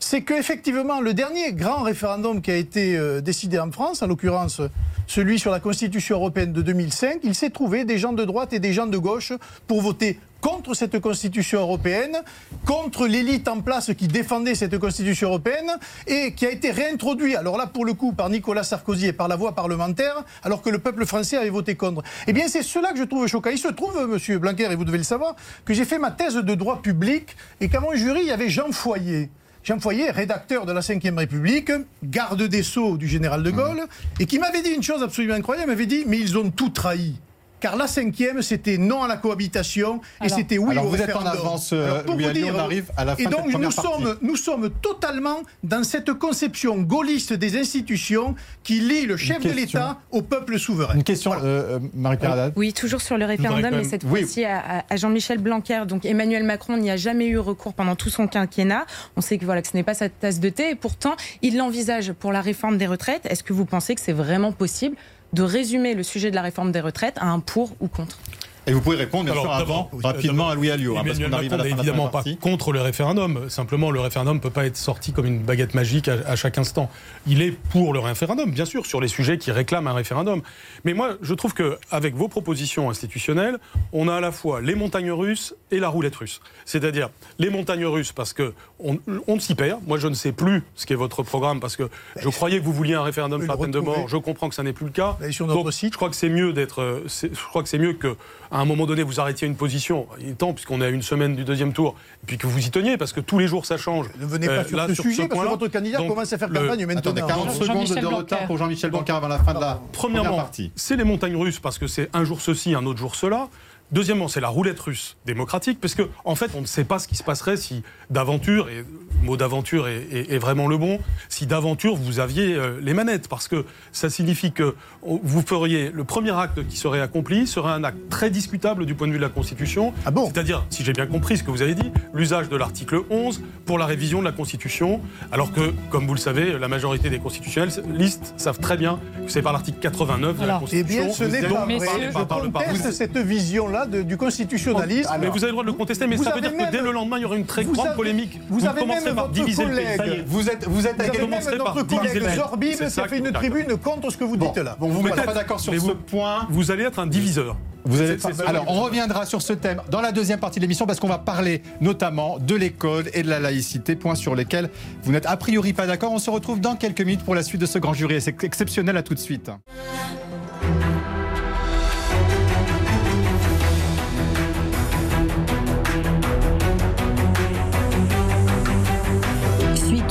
c'est qu'effectivement, le dernier grand référendum qui a été euh, décidé en France, en l'occurrence celui sur la Constitution européenne de 2005, il s'est trouvé des gens de droite et des gens de gauche pour voter contre cette Constitution européenne, contre l'élite en place qui défendait cette Constitution européenne et qui a été réintroduit, alors là pour le coup par Nicolas Sarkozy et par la voie parlementaire, alors que le peuple français avait voté contre. Eh bien c'est cela que je trouve choquant. Il se trouve, monsieur Blanquer, et vous devez le savoir, que j'ai fait ma thèse de droit public et qu'à mon jury, il y avait Jean Foyer. Jean Foyer, rédacteur de la Ve République, garde des Sceaux du général de Gaulle, et qui m'avait dit une chose absolument incroyable, m'avait dit, mais ils ont tout trahi. Car la cinquième, c'était non à la cohabitation et Alors- c'était oui Alors, au vous êtes en référendum. avance, euh, Alors, pour Louis vous dire, on arrive à la fin Et de donc, nous partie. sommes, nous sommes totalement dans cette conception gaulliste des institutions qui lie le chef de l'État au peuple souverain. Une question, euh, euh, Marie-Pierre Haddad. Oui, toujours sur le référendum, mais cette Oui. fois-ci à, à- à Jean-Michel Blanquer. Donc Emmanuel Macron n'y a jamais eu recours pendant tout son quinquennat. On sait que voilà que ce n'est pas sa tasse de thé, et pourtant il l'envisage pour la réforme des retraites. Est-ce que vous pensez que c'est vraiment possible de résumer le sujet de la réforme des retraites à un pour ou contre Et vous pouvez répondre, bien Alors, sûr, d'abord, avant, oui, rapidement à Louis Alliot, hein, parce qu'on arrive à Macron la de évidemment pas contre le référendum. Simplement, le référendum ne peut pas être sorti comme une baguette magique à, à chaque instant. Il est pour le référendum, bien sûr, sur les sujets qui réclament un référendum. Mais moi, je trouve qu'avec vos propositions institutionnelles, on a à la fois les montagnes russes et la roulette russe. C'est-à-dire les montagnes russes parce que on, on s'y perd. Moi, je ne sais plus ce qu'est votre programme parce que je croyais que vous vouliez un référendum sur la peine de mort. Je comprends que ça n'est plus le cas. Allez sur notre Donc, site. Je crois que c'est mieux d'être. euh, Je crois que c'est mieux que à un moment donné vous arrêtiez une position. Il est temps puisqu'on est à une semaine du deuxième tour, et puis que vous y teniez parce que tous les jours ça change. Ne venez pas Euh, sur là, ce sur sujet ce parce que votre candidat Donc, commence à faire le- campagne maintenant. Attendez, 40 Jean- secondes de Blanquer. retard pour Jean-Michel Blanquer avant la fin de la première Premièrement, partie. c'est les montagnes russes parce que c'est un jour ceci, un autre jour cela. Deuxièmement, c'est la roulette russe démocratique, parce en fait, on ne sait pas ce qui se passerait si d'aventure, et mot d'aventure est, vraiment le bon, si d'aventure vous aviez euh, les manettes, parce que ça signifie que vous feriez le premier acte qui serait accompli serait un acte très discutable du point de vue de la Constitution. Ah bon? C'est-à-dire, si j'ai bien compris ce que vous avez dit, l'usage de l'article 11 pour la révision de la Constitution, alors que, comme vous le savez, la majorité des constitutionnalistes savent très bien que c'est par l'article 89 de la Constitution. Eh bien, ce n'est pas vrai. Je cette vision-là du constitutionnalisme. mais vous avez le droit de le contester, mais ça veut dire que dès le lendemain, il y aura une très grande polémique. Vous, avez même votre collègue, vous êtes, vous êtes avec même notre collègue Zorbib qui a fait une tribune contre ce que vous dites là. Bon, vous mettez pas d'accord sur ce point. Vous allez être un diviseur. Vous allez... Alors, on reviendra sur ce thème dans la deuxième partie de l'émission parce qu'on va parler notamment de l'école et de la laïcité, points sur lesquels vous n'êtes a priori pas d'accord. On se retrouve dans quelques minutes pour la suite de ce grand jury. C'est exceptionnel, à tout de suite.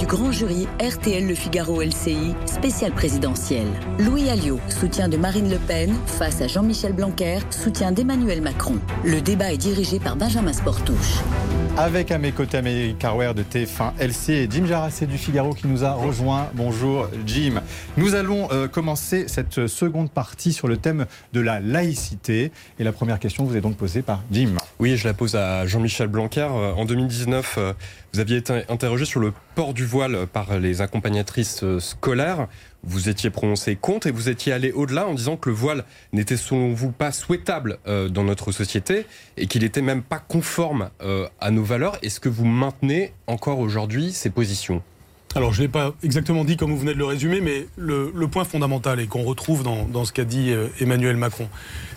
Grand jury RTL Le Figaro LCI, spécial présidentiel. Louis Alliot, soutien de Marine Le Pen, face à Jean-Michel Blanquer, soutien d'Emmanuel Macron. Le débat est dirigé par Benjamin Sportouche. Avec à mes côtés Amélie Carwer de TF1 LC et Jim Jarassé du Figaro qui nous a rejoint. Bonjour Jim. Nous allons euh, commencer cette seconde partie sur le thème de la laïcité. Et la première question vous est donc posée par Jim. Oui, je la pose à Jean-Michel Blanquer. Euh, en 2019, euh, vous aviez été interrogé sur le port du voile par les accompagnatrices scolaires vous étiez prononcé contre et vous étiez allé au-delà en disant que le voile n'était selon vous pas souhaitable euh, dans notre société et qu'il n'était même pas conforme euh, à nos valeurs. Est-ce que vous maintenez encore aujourd'hui ces positions? Alors, je ne l'ai pas exactement dit comme vous venez de le résumer, mais le, point fondamental et qu'on retrouve dans, ce qu'a dit euh, Emmanuel Macron,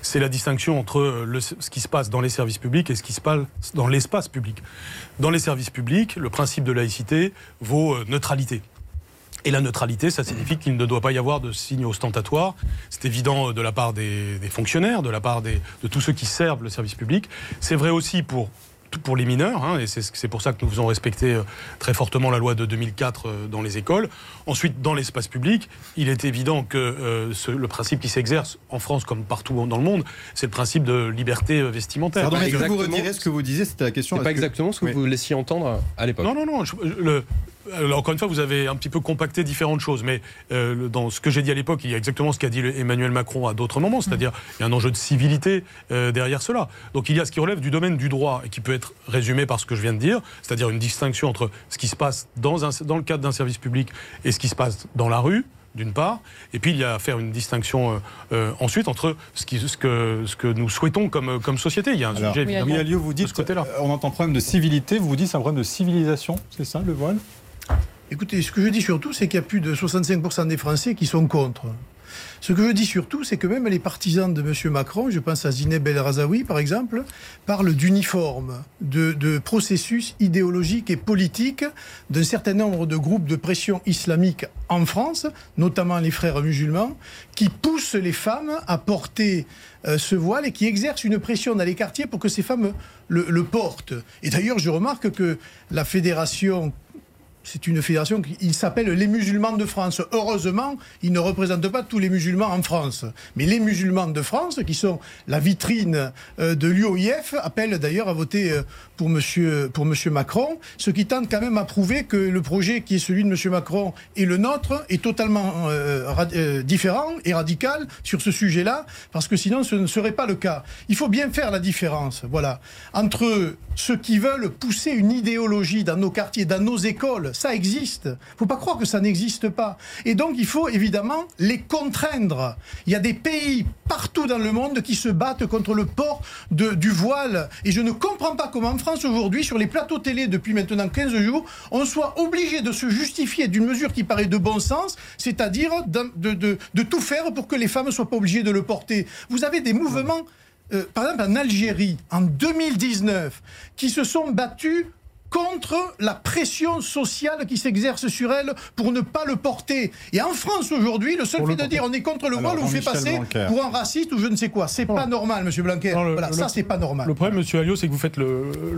c'est la distinction entre ce qui se passe dans les services publics et ce qui se passe dans l'espace public. Dans les services publics, le principe de laïcité vaut neutralité. Et la neutralité, ça signifie qu'il ne doit pas y avoir de signes ostentatoires. C'est évident euh, de la part des, fonctionnaires, de la part de tous ceux qui servent le service public. C'est vrai aussi pour pour les mineurs, hein, et c'est pour ça que nous faisons respecter euh, très fortement la loi de 2004 euh, dans les écoles. Ensuite, dans l'espace public, il est évident que le principe qui s'exerce en France comme partout dans le monde, c'est le principe de liberté vestimentaire. Pardon, mais vous retirez ce que vous disiez? C'était la question. C'est pas exactement ce que vous laissiez entendre à l'époque. Non, non, non. le, encore une fois, vous avez un petit peu compacté différentes choses, mais euh, dans ce que j'ai dit à l'époque, il y a exactement ce qu'a dit Emmanuel Macron à d'autres moments, c'est-à-dire il y a un enjeu de civilité euh, derrière cela. Donc il y a ce qui relève du domaine du droit et qui peut être résumé par ce que je viens de dire, c'est-à-dire une distinction entre ce qui se passe dans, dans le cadre d'un service public et ce qui se passe dans la rue d'une part, et puis il y a à faire une distinction euh, ensuite entre ce, qui, ce, que, ce que nous souhaitons comme, comme société. Il y a un sujet évidemment. vous dites, on entend problème de civilité, vous vous dites c'est un problème de civilisation, c'est ça le voile? Écoutez, ce que je dis surtout, c'est qu'il y a plus de 65% des Français qui sont contre. Ce que je dis surtout, c'est que même les partisans de M. Macron, je pense à Zineb El Razaoui par exemple, parlent d'uniforme, de, processus idéologique et politique d'un certain nombre de groupes de pression islamique en France, notamment les frères musulmans, qui poussent les femmes à porter euh, ce voile et qui exercent une pression dans les quartiers pour que ces femmes le, le portent. Et d'ailleurs, je remarque que la fédération c'est une fédération qui s'appelle les musulmans de France. Heureusement, il ne représente pas tous les musulmans en France. Mais les musulmans de France, qui sont la vitrine euh, de l'UOIF, appellent d'ailleurs à voter euh, pour monsieur, pour monsieur Macron, ce qui tente quand même à prouver que le projet qui est celui de monsieur Macron et le nôtre est totalement euh, différent et radical sur ce sujet-là, parce que sinon ce ne serait pas le cas. Il faut bien faire la différence, voilà, entre ceux qui veulent pousser une idéologie dans nos quartiers, dans nos écoles, ça existe. Il ne faut pas croire que ça n'existe pas. Et donc, il faut évidemment les contraindre. Il y a des pays partout dans le monde qui se battent contre le port du voile. Et je ne comprends pas comment en France aujourd'hui, sur les plateaux télé depuis maintenant 15 jours, on soit obligé de se justifier d'une mesure qui paraît de bon sens, c'est-à-dire de, tout faire pour que les femmes ne soient pas obligées de le porter. Vous avez des mouvements... Euh, par exemple en Algérie, en 2019, qui se sont battus contre la pression sociale qui s'exerce sur elle pour ne pas le porter. Et en France aujourd'hui, le seul fait de dire on est contre le voile vous fait passer pour un raciste ou je ne sais quoi. C'est pas normal, Monsieur Blanquer. voilà, ça c'est pas normal. Le problème, Monsieur Alliot, c'est que vous faites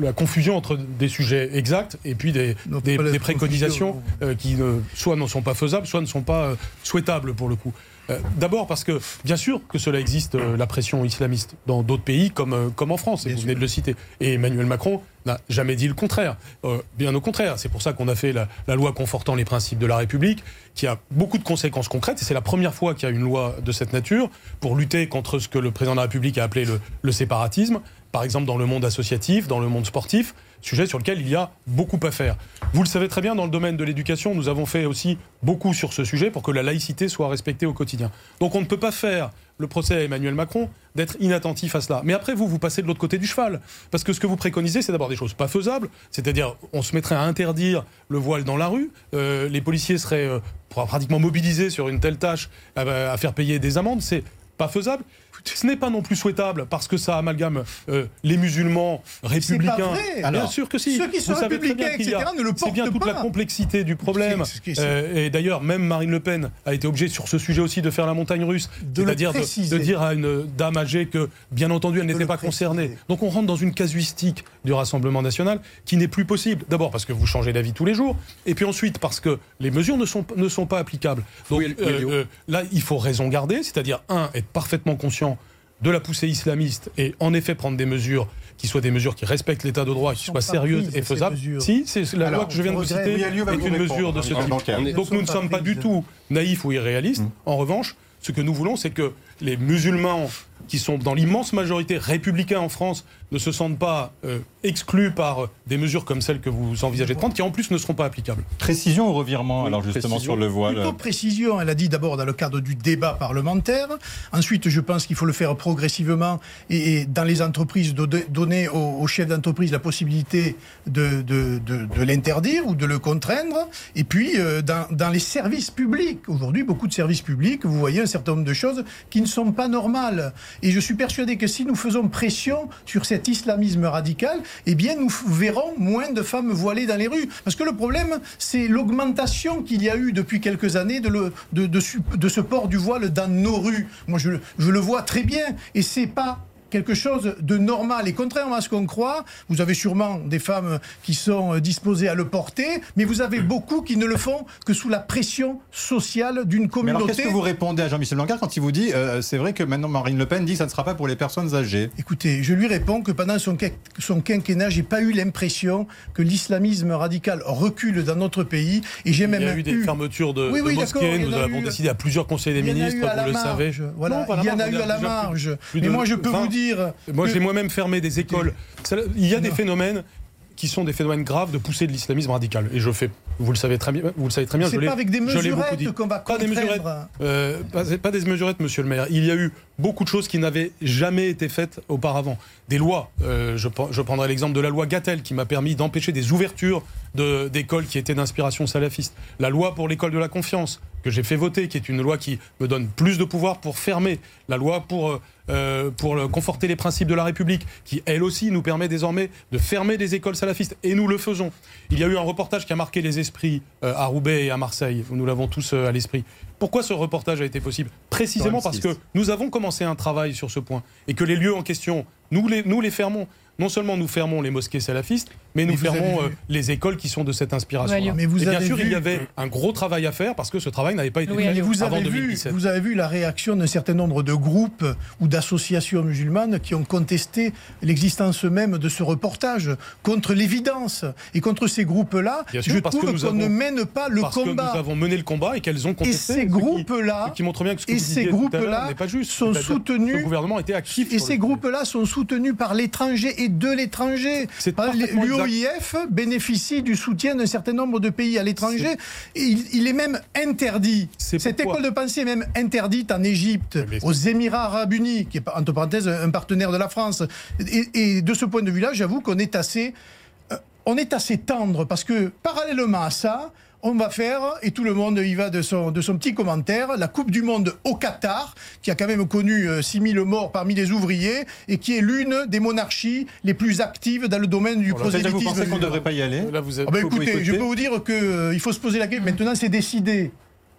la confusion entre des sujets exacts et puis des, des, préconisations euh, qui soit ne sont pas faisables, soit ne sont pas euh, souhaitables pour le coup. Euh, D'abord parce que, bien sûr, que cela existe, euh, la pression islamiste, dans d'autres pays comme, euh, comme en France, et vous venez de le citer. Et Emmanuel Macron n'a jamais dit le contraire. Euh, bien au contraire, c'est pour ça qu'on a fait la, la loi confortant les principes de la République, qui a beaucoup de conséquences concrètes, et c'est la première fois qu'il y a une loi de cette nature pour lutter contre ce que le président de la République a appelé le, le séparatisme, par exemple dans le monde associatif, dans le monde sportif, sujet sur lequel il y a beaucoup à faire. Vous le savez très bien, dans le domaine de l'éducation, nous avons fait aussi beaucoup sur ce sujet pour que la laïcité soit respectée au quotidien. Donc on ne peut pas faire le procès à Emmanuel Macron d'être inattentif à cela. Mais après, vous, vous passez de l'autre côté du cheval. Parce que ce que vous préconisez, c'est d'abord des choses pas faisables, c'est-à-dire on se mettrait à interdire le voile dans la rue, euh, les policiers seraient euh, pratiquement mobilisés sur une telle tâche à, à faire payer des amendes, c'est pas faisable. Ce n'est pas non plus souhaitable parce que ça amalgame euh, les musulmans républicains. Pas vrai. bien sûr que si. Ceux qui sont Vous savez très bien républicains, qu'il y a- etc., ne le C'est bien toute pas. la complexité du problème. Ce qui est- ce qui est- Euh, et d'ailleurs, même Marine Le Pen a été obligée sur ce sujet aussi de faire la montagne russe. De le C'est-à-dire de, préciser. de dire à une dame âgée que, bien entendu, elle n'était pas préciser. concernée. Donc on rentre dans une casuistique du Rassemblement national qui n'est plus possible. D'abord parce que vous changez d'avis tous les jours, et puis ensuite parce que les mesures ne sont, ne sont pas applicables. Donc Oui, oui, euh, Léo. euh, là, il faut raison garder, c'est-à-dire, un, être parfaitement conscient de la poussée islamiste et en effet prendre des mesures qui soient des mesures qui respectent l'état de droit, qui soient sérieuses et faisables. Si, c'est la Alors, loi que je viens de vous citer est une mesure de ce type. Donc nous ne sommes pas du tout naïfs ou irréalistes. Mm. En revanche, ce que nous voulons, c'est que les musulmans qui sont dans l'immense majorité républicains en France ne se sentent pas euh, exclus par euh, des mesures comme celles que vous envisagez de prendre, qui en plus ne seront pas applicables. Précision au revirement, Oui, alors justement précision. sur le voile. Plutôt précision, elle a dit d'abord dans le cadre du débat parlementaire. Ensuite, je pense qu'il faut le faire progressivement et, et dans les entreprises, de- de- donner aux, aux chefs d'entreprise la possibilité de, de- de- de l'interdire ou de le contraindre. Et puis, euh, dans, dans les services publics, aujourd'hui, beaucoup de services publics, vous voyez un certain nombre de choses qui ne sont pas normales. Et je suis persuadé que si nous faisons pression sur cet islamisme radical, eh bien, nous verrons moins de femmes voilées dans les rues. Parce que le problème, c'est l'augmentation qu'il y a eu depuis quelques années de ce port du voile dans nos rues. Moi, je, je le vois très bien. Et c'est pas quelque chose de normal. Et contrairement à ce qu'on croit, vous avez sûrement des femmes qui sont euh, disposées à le porter, mais vous avez beaucoup qui ne le font que sous la pression sociale d'une Mais alors communauté. qu'est-ce que vous répondez à Jean-Michel Blanquer quand il vous dit euh, c'est vrai que maintenant Marine Le Pen dit que ça ne sera pas pour les personnes âgées? Écoutez, je lui réponds que pendant son, son quinquennat, j'ai pas eu l'impression que l'islamisme radical recule dans notre pays. Et j'ai Il même y a eu des fermetures de, Oui, de oui, mosquées, d'accord, il y en nous avons eu- décidé à plusieurs conseils des il y en a ministres, eu à la vous le savez. Voilà, Non, il y en a eu à la marge. Mais de moi, je peux 20. vous dire. Moi, j'ai moi-même fermé des écoles. Il y a des phénomènes qui sont des phénomènes graves de poussée de l'islamisme radical. Et je fais, vous le savez très bien, vous le savez très bien, C'est pas avec des mesurettes qu'on va Pas des contraindre. mesurettes. Euh, pas, pas des mesurettes, monsieur le maire. Il y a eu beaucoup de choses qui n'avaient jamais été faites auparavant. Des lois. euh, je, prendrai l'exemple de la loi Gatel qui m'a permis d'empêcher des ouvertures de- d'écoles qui étaient d'inspiration salafiste. La loi pour l'école de la confiance que j'ai fait voter, qui est une loi qui me donne plus de pouvoir pour fermer. La loi pour, euh, euh, pour le- conforter les principes de la République, qui elle aussi nous permet désormais de fermer des écoles salafistes. Et nous le faisons. Il y a eu un reportage qui a marqué les esprits euh, à Roubaix et à Marseille. Nous l'avons tous euh, à l'esprit. Pourquoi ce reportage a été possible? Précisément parce M6. que nous avons commencé un travail sur ce point et que les lieux en question, nous les, nous les fermons. Non seulement nous fermons les mosquées salafistes, mais nous fermons vu- euh, les écoles qui sont de cette inspiration. Alliot. Mais vous et bien avez sûr, il vu- y avait un gros travail à faire parce que ce travail n'avait pas été Louis fait vous avant avez, vu, 2017. vous avez vu la réaction d'un certain nombre de groupes ou d'associations musulmanes qui ont contesté l'existence même de ce reportage contre l'évidence. Et contre ces groupes-là, Bien sûr, je parce que trouve qu'on ne mène pas le parce que combat. nous avons mené le combat et qu'elles ont Et contesté. ces ce qui- groupes-là, qui montre bien que ce que et ces groupes-là n'est pas juste. sont que soutenus- Le gouvernement était actif. Et ces groupes-là sont soutenus par l'étranger et de l'étranger. L'UOIF bénéficie du soutien d'un certain nombre de pays à l'étranger. Il, il est même interdit. Cette école de pensée est même interdite en Égypte, aux Émirats arabes unis, qui est entre parenthèses un partenaire de la France. Et, et de ce point de vue-là, j'avoue qu'on est assez, euh, on est assez tendre parce que parallèlement à ça. On va faire, et tout le monde y va de son, de son petit commentaire, la Coupe du Monde au Qatar, qui a quand même connu euh, 6000 morts parmi les ouvriers, et qui est l'une des monarchies les plus actives dans le domaine du Alors, prosélytisme. vous pensez qu'on ne devrait pas y aller Là, vous avez- Ah ben écoutez, je peux vous dire qu'il faut se poser la question. Maintenant, c'est décidé.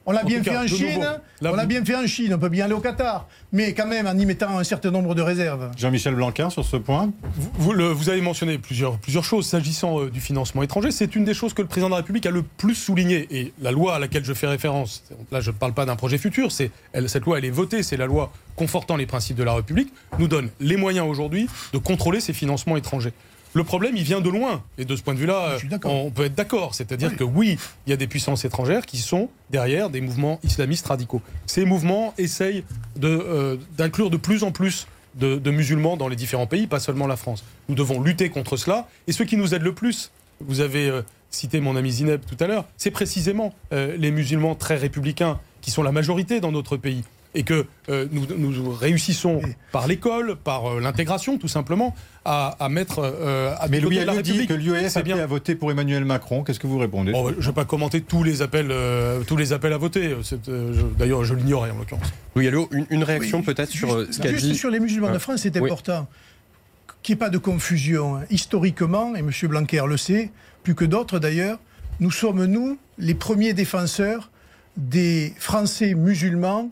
On l'a En bien fait cas, en Chine, nouveau, on l'a bien fait en Chine, on peut bien aller au Qatar, mais quand même en y mettant un certain nombre de réserves. Jean-Michel Blanquer sur ce point. Vous, vous le- vous avez mentionné plusieurs, plusieurs choses s'agissant euh, du financement étranger. C'est une des choses que le président de la République a le plus souligné. Et la loi à laquelle je fais référence, là je ne parle pas d'un projet futur, c'est, cette loi elle est votée, c'est la loi confortant les principes de la République, nous donne les moyens aujourd'hui de contrôler ces financements étrangers. Le problème, il vient de loin. Et de ce point de vue-là, on peut être d'accord. C'est-à-dire Oui. que oui, il y a des puissances étrangères qui sont derrière des mouvements islamistes radicaux. Ces mouvements essayent de, euh, d'inclure de plus en plus de, de musulmans dans les différents pays, pas seulement la France. Nous devons lutter contre cela. Et ce qui nous aide le plus, vous avez euh, cité mon ami Zineb tout à l'heure, c'est précisément euh, les musulmans très républicains qui sont la majorité dans notre pays. Et que euh, nous, nous réussissons par l'école, par euh, l'intégration tout simplement, à, à mettre euh, à Mais Louis Alliot dit que l'UEF C'est a bien. à voter pour Emmanuel Macron. Qu'est-ce que vous répondez? Bon, je ne vais pas commenter tous les appels, euh, tous les appels à voter. Euh, D'ailleurs, je l'ignorais en l'occurrence. Louis Alliot, une, une réaction Oui, peut-être sur juste- ce qu'a juste dit. sur les musulmans de Ah. France, c'est Oui. important qu'il n'y ait pas de confusion. Historiquement, et M. Blanquer le sait, plus que d'autres d'ailleurs, nous sommes, nous, les premiers défenseurs des Français musulmans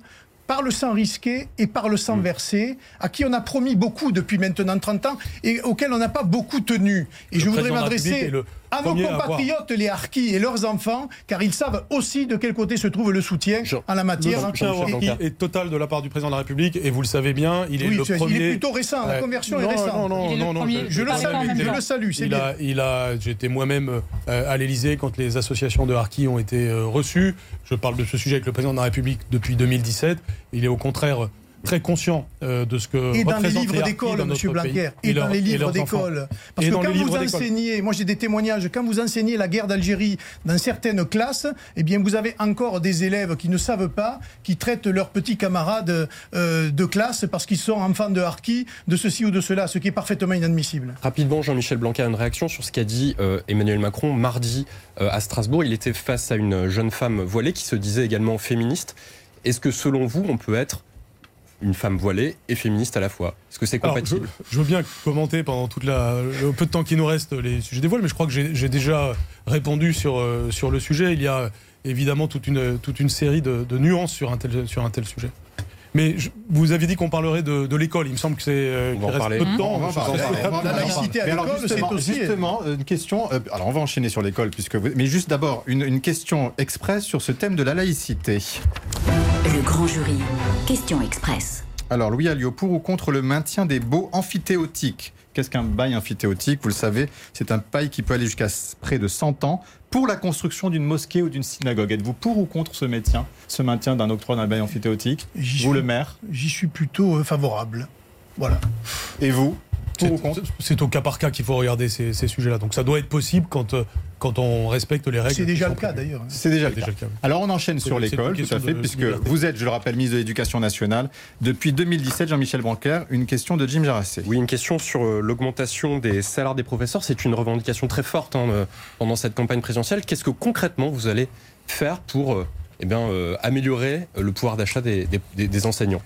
par le sang risqué et par le Mm. sang versé, à qui on a promis beaucoup depuis maintenant 30 ans et auxquels on n'a pas beaucoup tenu. Et Le je voudrais m'adresser à nos à compatriotes, les harkis et leurs enfants, car ils savent aussi de quel côté se trouve le soutien Jean- en la Le matière. soutien au Jean-Michel Harki Blanquer. est total de la part du président de la République et vous le savez bien, il est Oui, le premier. il est plutôt récent, la conversion est récente. Non, non, le non, non, premier. Je le salue, je le salue, c'est bien. a, il a, j'étais moi-même euh, à l'Élysée quand les associations de Harki ont été euh, reçues. Je parle de ce sujet avec le président de la République depuis 2017. Il est au contraire très conscient euh, de ce que Et dans les livres d'école, Monsieur Blanquer, et dans les livres d'école. Parce Et que quand vous enseignez, moi j'ai des témoignages, quand vous enseignez la guerre d'Algérie dans certaines classes, eh bien vous avez encore des élèves qui ne savent pas, qui traitent leurs petits camarades euh, de classe parce qu'ils sont enfants de harkis, de ceci ou de cela, ce qui est parfaitement inadmissible. Rapidement, Jean-Michel Blanquer a une réaction sur ce qu'a dit euh, Emmanuel Macron mardi euh, à Strasbourg. Il était face à une jeune femme voilée qui se disait également féministe. Est-ce que selon vous, on peut être une femme voilée et féministe à la fois Est-ce que c'est Alors, je, compatible je veux bien commenter pendant toute la, le peu de temps qui nous reste les sujets des voiles, mais je crois que j'ai j'ai déjà répondu sur, euh, sur le sujet. Il y a évidemment toute une, toute une série de, de nuances sur un tel, sur un tel sujet. Mais je- vous aviez dit qu'on parlerait de, de l'école. Il me semble que c'est euh, qu'il reste parler. peu de temps. On va en en La laïcité à l'école, c'est justement, aussi- Justement, une question. euh, alors, on va enchaîner sur l'école, puisque vous- mais juste d'abord, une, une question express sur ce thème de la laïcité. Le grand jury. Question express. Alors, Louis Alliot, pour ou contre le maintien des baux amphithéotiques? Qu'est-ce qu'un bail amphithéotique? Vous le savez, c'est un bail qui peut aller jusqu'à près de 100 ans pour la construction d'une mosquée ou d'une synagogue. Êtes-vous pour ou contre ce maintien, ce maintien d'un octroi d'un bail amphithéotique? Vous, suis- le maire? J'y suis plutôt euh, favorable. Voilà. Et vous? C'est- au cas par cas qu'il faut regarder ces, ces sujets-là. Donc ça doit être possible quand, euh, quand on respecte les règles. C'est déjà le cas d'ailleurs. hein. C'est déjà, le déjà cas. le cas, oui. Alors on enchaîne sur l'école, tout à fait, de puisque liberté. vous êtes, je le rappelle, ministre de l'Éducation nationale. Depuis 2017, Jean-Michel Blanquer, une question de Jim Jarassé. Oui, une question sur euh, l'augmentation des salaires des professeurs. C'est une revendication très forte hein, euh, pendant cette campagne présidentielle. Qu'est-ce que concrètement vous allez faire pour eh bien, euh, améliorer le pouvoir d'achat des, des- des- des enseignants?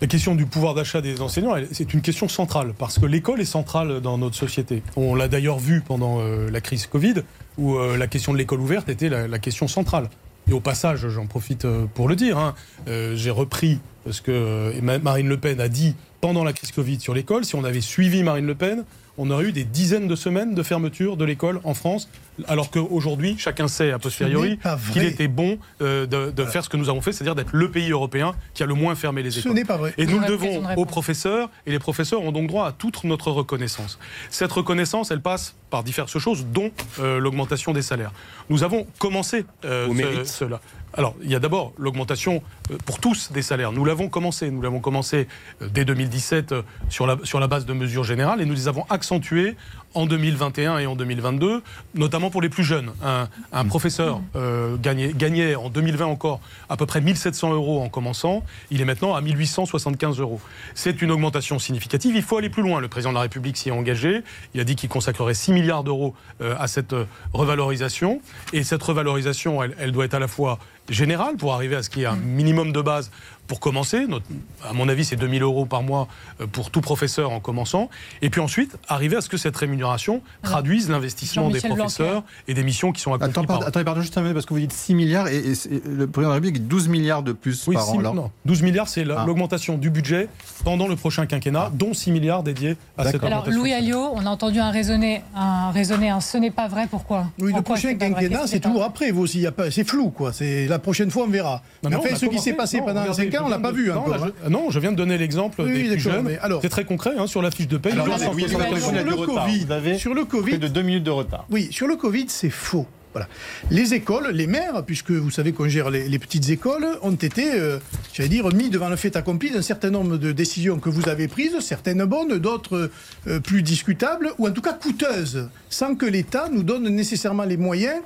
La question du pouvoir d'achat des enseignants, c'est une question centrale, parce que l'école est centrale dans notre société. On l'a d'ailleurs vu pendant euh, la crise Covid, où euh, la question de l'école ouverte était la, question centrale. Et au passage, j'en profite euh, pour le dire, hein, j'ai repris ce que Ma- Marine Le Pen a dit pendant la crise Covid sur l'école. Si on avait suivi Marine Le Pen, on aurait eu des dizaines de semaines de fermeture de l'école en France, alors qu'aujourd'hui, chacun sait a Ce posteriori qu'il était bon euh, de, de faire ce que nous avons fait, c'est-à-dire d'être le pays européen qui a le moins fermé les Ce écoles. n'est pas vrai. Et nous le devons aux professeurs, et les professeurs ont donc droit à toute notre reconnaissance. Cette reconnaissance, elle passe par diverses choses, dont euh, l'augmentation des salaires. Nous avons commencé euh, Au ce- mérite. cela. Alors, il y a d'abord l'augmentation euh, pour tous des salaires. Nous l'avons commencé. Nous l'avons commencé euh, dès 2017 euh, sur la, sur la base de mesures générales et nous les avons accentuées en 2021 et en 2022, notamment pour les plus jeunes. Un, un professeur euh, gagnait, gagnait en 2020 encore à peu près 1700 euros en commençant. Il est maintenant à 1875 euros. C'est une augmentation significative. Il faut aller plus loin. Le président de la République s'y est engagé. Il a dit qu'il consacrerait 6 milliards d'euros euh, à cette euh, revalorisation. Et cette revalorisation, elle, elle doit être à la fois générale pour arriver à ce qu'il y ait un minimum de base pour commencer. Notre- à mon avis, c'est 2000 euros par mois euh, pour tout professeur en commençant. Et puis ensuite, arriver à ce que cette rémunération traduise l'investissement des professeurs et des missions qui sont accomplies Attends, par attendez, pardon, juste un minute, parce que vous dites 6 milliards et, le président de la République dit 12 milliards de plus Oui, par six- an. alors. non, 12 milliards, c'est Ah. l'augmentation du budget pendant le prochain quinquennat, dont 6 milliards dédiés à cette D'accord. Alors, augmentation. Louis Alliot, on a entendu un raisonner, un raisonner, un ce n'est pas vrai, pourquoi? Oui, En le prochain quinquennat, c'est toujours après, vous aussi. C'est flou, quoi. C'est la prochaine fois, on verra. Non, Mais ce qui s'est passé pendant regardez, 5 on l'a pas vu non, là, hein. je- non, je viens de donner l'exemple Oui, des plus jeunes. C'est très concret hein, sur la fiche de paie. Alors, il y a attendez, 160 oui, sur le. Covid, Vous avez sur le Près Covid, de 2 minutes de retard. Oui, sur le Covid, c'est faux. Voilà. Les écoles, les maires, puisque vous savez qu'on gère les, les petites écoles, ont été, euh, j'allais dire, mis devant le fait accompli d'un certain nombre de décisions que vous avez prises, certaines bonnes, d'autres euh, plus discutables, ou en tout cas coûteuses, sans que l'État nous donne nécessairement les moyens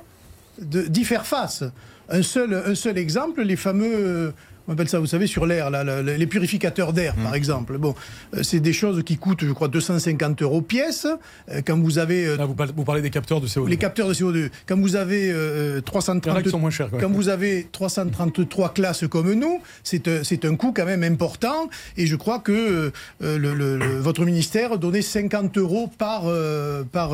d'y faire face. Un seul, un seul exemple, les fameux, euh, on appelle ça, vous savez, sur l'air, les purificateurs d'air, par exemple. Bon, euh, c'est des choses qui coûtent, je crois, 250 euros pièce. Euh, Quand vous avez euh, Là, vous, parlez, des capteurs de CO2. les capteurs de CO2, quand vous avez euh, Il y en a 330 qui sont moins chers. quand vous avez 333 classes comme nous, c'est un, coût quand même important. Et je crois que euh, le, le- le- votre ministère donnait 50 euros par, euh, par,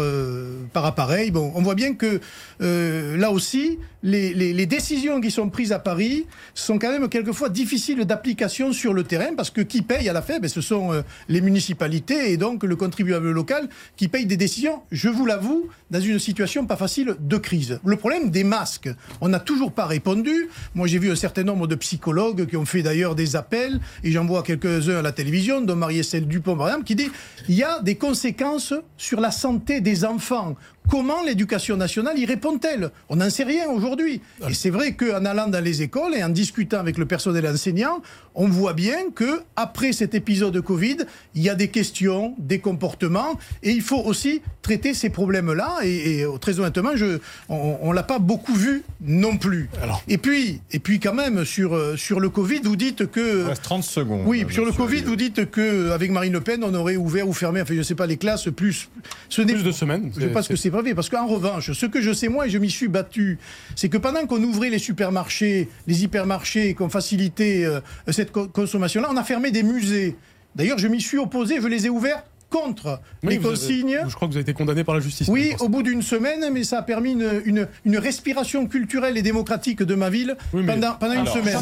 par appareil. Bon, on voit bien que là aussi, les, les- les décisions qui sont prises à Paris sont quand même quelquefois difficiles d'application sur le terrain parce que qui paye à la fin, ben, ce sont euh, les municipalités et donc le contribuable local qui paye des décisions, je vous l'avoue, dans une situation pas facile de crise. Le problème des masques, on n'a toujours pas répondu. Moi, j'ai vu un certain nombre de psychologues qui ont fait d'ailleurs des appels, et j'en vois quelques-uns à la télévision, dont Marie-Estelle Dupont, par exemple, qui dit il y a des conséquences sur la santé des enfants. Comment l'éducation nationale y répond-elle? On n'en sait rien aujourd'hui. Et c'est vrai qu'en allant dans les écoles et en discutant avec le personnel enseignant, on voit bien que après cet épisode de Covid, il y a des questions, des comportements, et il faut aussi traiter ces problèmes-là. Et, et, très honnêtement, je, on, ne l'a pas beaucoup vu non plus. Alors. Et puis, et puis quand même sur euh, sur le Covid, vous dites que Il reste 30 secondes. oui, euh, sur le Covid, vous dites que avec Marine Le Pen, on aurait ouvert ou fermé, enfin je sais pas les classes plus. Ce Plus de semaines. je pense que c'est pas vrai, parce qu'en revanche, ce que je sais moi, et je m'y suis battu, c'est que pendant qu'on ouvrait les supermarchés, les hypermarchés, qu'on facilitait euh, cette co- consommation-là, on a fermé des musées. D'ailleurs, je m'y suis opposé, je les ai ouverts contre Oui, les avez- consignes. je crois que vous avez été condamné par la justice. Oui, au bout d'une semaine, mais ça a permis une, une, une respiration culturelle et démocratique de ma ville Oui, mais- pendant, pendant une semaine.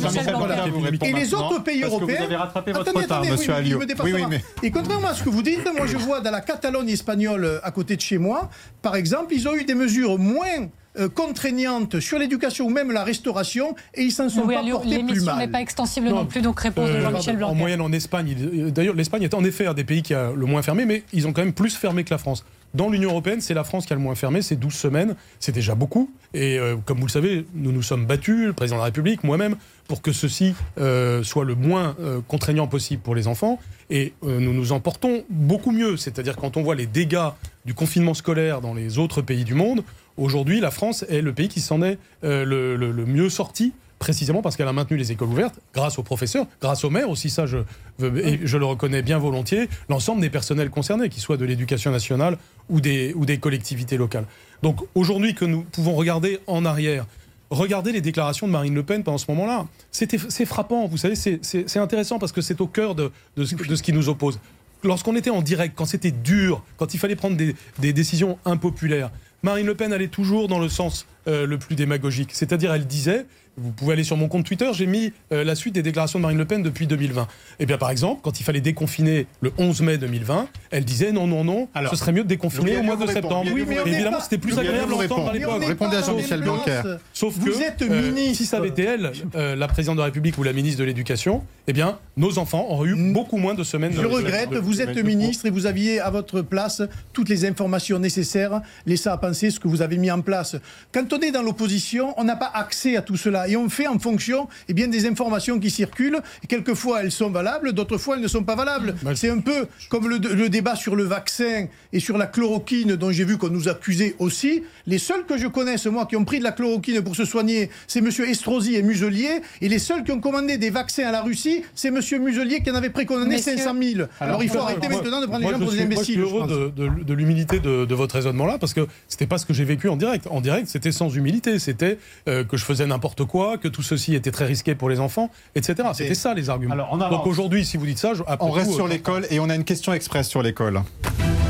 Et les autres pays européens. Vous avez rattrapé votre Attendez, retard, attendez, monsieur oui, me mais. Et contrairement à ce que vous dites, moi je vois dans la Catalogne espagnole euh, à côté de chez moi, par exemple, ils ont eu des mesures moins euh, contraignantes sur l'éducation ou même la restauration et ils s'en sont Louis pas portés plus L'émission n'est mal. pas extensible non, Non, plus, donc réponse de Euh, Jean-Michel En Blanquer. moyenne, en Espagne, il- d'ailleurs, l'Espagne est en effet un des pays qui a le moins fermé, mais ils ont quand même plus fermé que la France. Dans l'Union européenne, c'est la France qui a le moins fermé, c'est 12 semaines, c'est déjà beaucoup. Et euh, comme vous le savez, nous nous sommes battus, le président de la République, moi-même, pour que ceci euh, soit le moins euh, contraignant possible pour les enfants. Et euh, nous nous en portons beaucoup mieux. C'est-à-dire quand on voit les dégâts du confinement scolaire dans les autres pays du monde, aujourd'hui, la France est le pays qui s'en est euh, le, le- le mieux sorti précisément parce qu'elle a maintenu les écoles ouvertes, grâce aux professeurs, grâce aux maires aussi, ça je, veux- et je le reconnais bien volontiers, l'ensemble des personnels concernés, qu'ils soient de l'éducation nationale ou des, ou des collectivités locales. Donc aujourd'hui que nous pouvons regarder en arrière, regarder les déclarations de Marine Le Pen pendant ce moment-là, c'est frappant, vous savez, c'est- intéressant parce que c'est au cœur de, de ce, de ce qui nous oppose. Lorsqu'on était en direct, quand c'était dur, quand il fallait prendre des, des décisions impopulaires, Marine Le Pen allait toujours dans le sens euh, le plus démagogique. C'est-à-dire, elle disait, vous pouvez aller sur mon compte Twitter, j'ai mis euh, la suite des déclarations de Marine Le Pen depuis 2020. Eh bien, par exemple, quand il fallait déconfiner le 11 mai 2020, elle disait non, non, non, Alors, ce serait mieux de déconfiner au mois de septembre. Oui, mais Évidemment, c'était plus agréable à l'époque. Mais on n'est Répondez à Jean-Michel Blanquer. Sauf Vous que êtes euh, ministre. si ça avait été elle, euh, la présidente de la République ou la ministre de l'Éducation, eh bien, nos enfants auraient eu beaucoup moins de semaines. Je de- regrette, de- vous êtes ministre et vous aviez à votre place toutes les informations nécessaires, laissant à penser ce que vous avez mis en place. Quand on est dans l'opposition, on n'a pas accès à tout cela et on fait en fonction eh bien, des informations qui circulent. Et quelquefois elles sont valables, d'autres fois elles ne sont pas valables. Ouais. C'est un peu comme le, le débat sur le vaccin et sur la chloroquine, dont j'ai vu qu'on nous accusait aussi, les seuls que je connaisse, moi, qui ont pris de la chloroquine pour se soigner, c'est M. Estrosi et Muselier. Et les seuls qui ont commandé des vaccins à la Russie, c'est M. Muselier qui en avait préconisé 500 000. Alors, il faut arrêter maintenant de prendre les gens pour des imbéciles. Moi, je suis heureux de, de, l'humilité de, de, votre raisonnement-là, parce que c'était pas ce que j'ai vécu en direct. En direct, c'était sans humilité. C'était euh, que je faisais n'importe quoi, que tout ceci était très risqué pour les enfants, etc. C'était ça les arguments. Donc aujourd'hui, si vous dites ça, je, on reste sur euh, l'école et on a une question express sur l'école.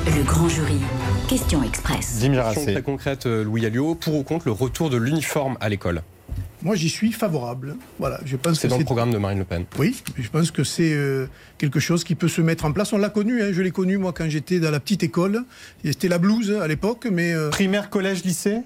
Le grand jury. Question express. Une Question très concrète, euh, Louis Alliot. Pour ou contre le retour de l'uniforme à l'école moi, j'y suis favorable. Voilà, je pense c'est dans le programme de Marine Le Pen. Oui, je pense que c'est euh, quelque chose qui peut se mettre en place. On l'a connu, hein, je l'ai connu moi quand j'étais dans la petite école. C'était la blouse à l'époque, mais primaire, collège, lycée?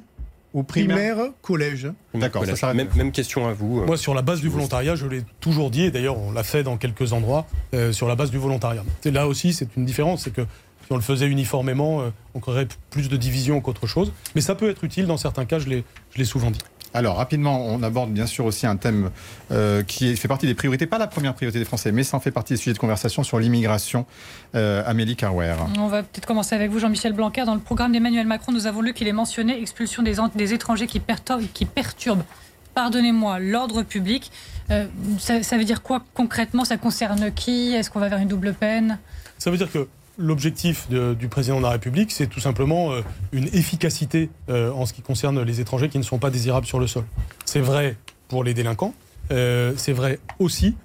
Ou primaire, collège. D'accord, même, même, question à vous. Euh, Moi, sur la base du volontariat, je l'ai toujours dit, et d'ailleurs, on l'a fait dans quelques endroits, euh, sur la base du volontariat. Et là aussi, c'est une différence, c'est que si on le faisait uniformément, euh, on créerait plus de division qu'autre chose. Mais ça peut être utile dans certains cas, je l'ai souvent dit. Alors, rapidement, on aborde bien sûr aussi un thème euh, qui fait partie des priorités, pas la première priorité des Français, mais ça en fait partie des sujets de conversation sur l'immigration. Euh, Amélie Carwer. On va peut-être commencer avec vous, Jean-Michel Blanquer. Dans le programme d'Emmanuel Macron, nous avons lu qu'il est mentionné expulsion des, des étrangers qui perturbent, qui perturbent pardonnez-moi, l'ordre public. Euh, ça, ça, veut dire quoi concrètement? Ça concerne qui? Est-ce qu'on va vers une double peine? Ça veut dire que l'objectif du président de la République, c'est tout simplement euh, une efficacité euh, en ce qui concerne les étrangers qui ne sont pas désirables sur le sol. C'est vrai pour les délinquants, euh, c'est vrai aussi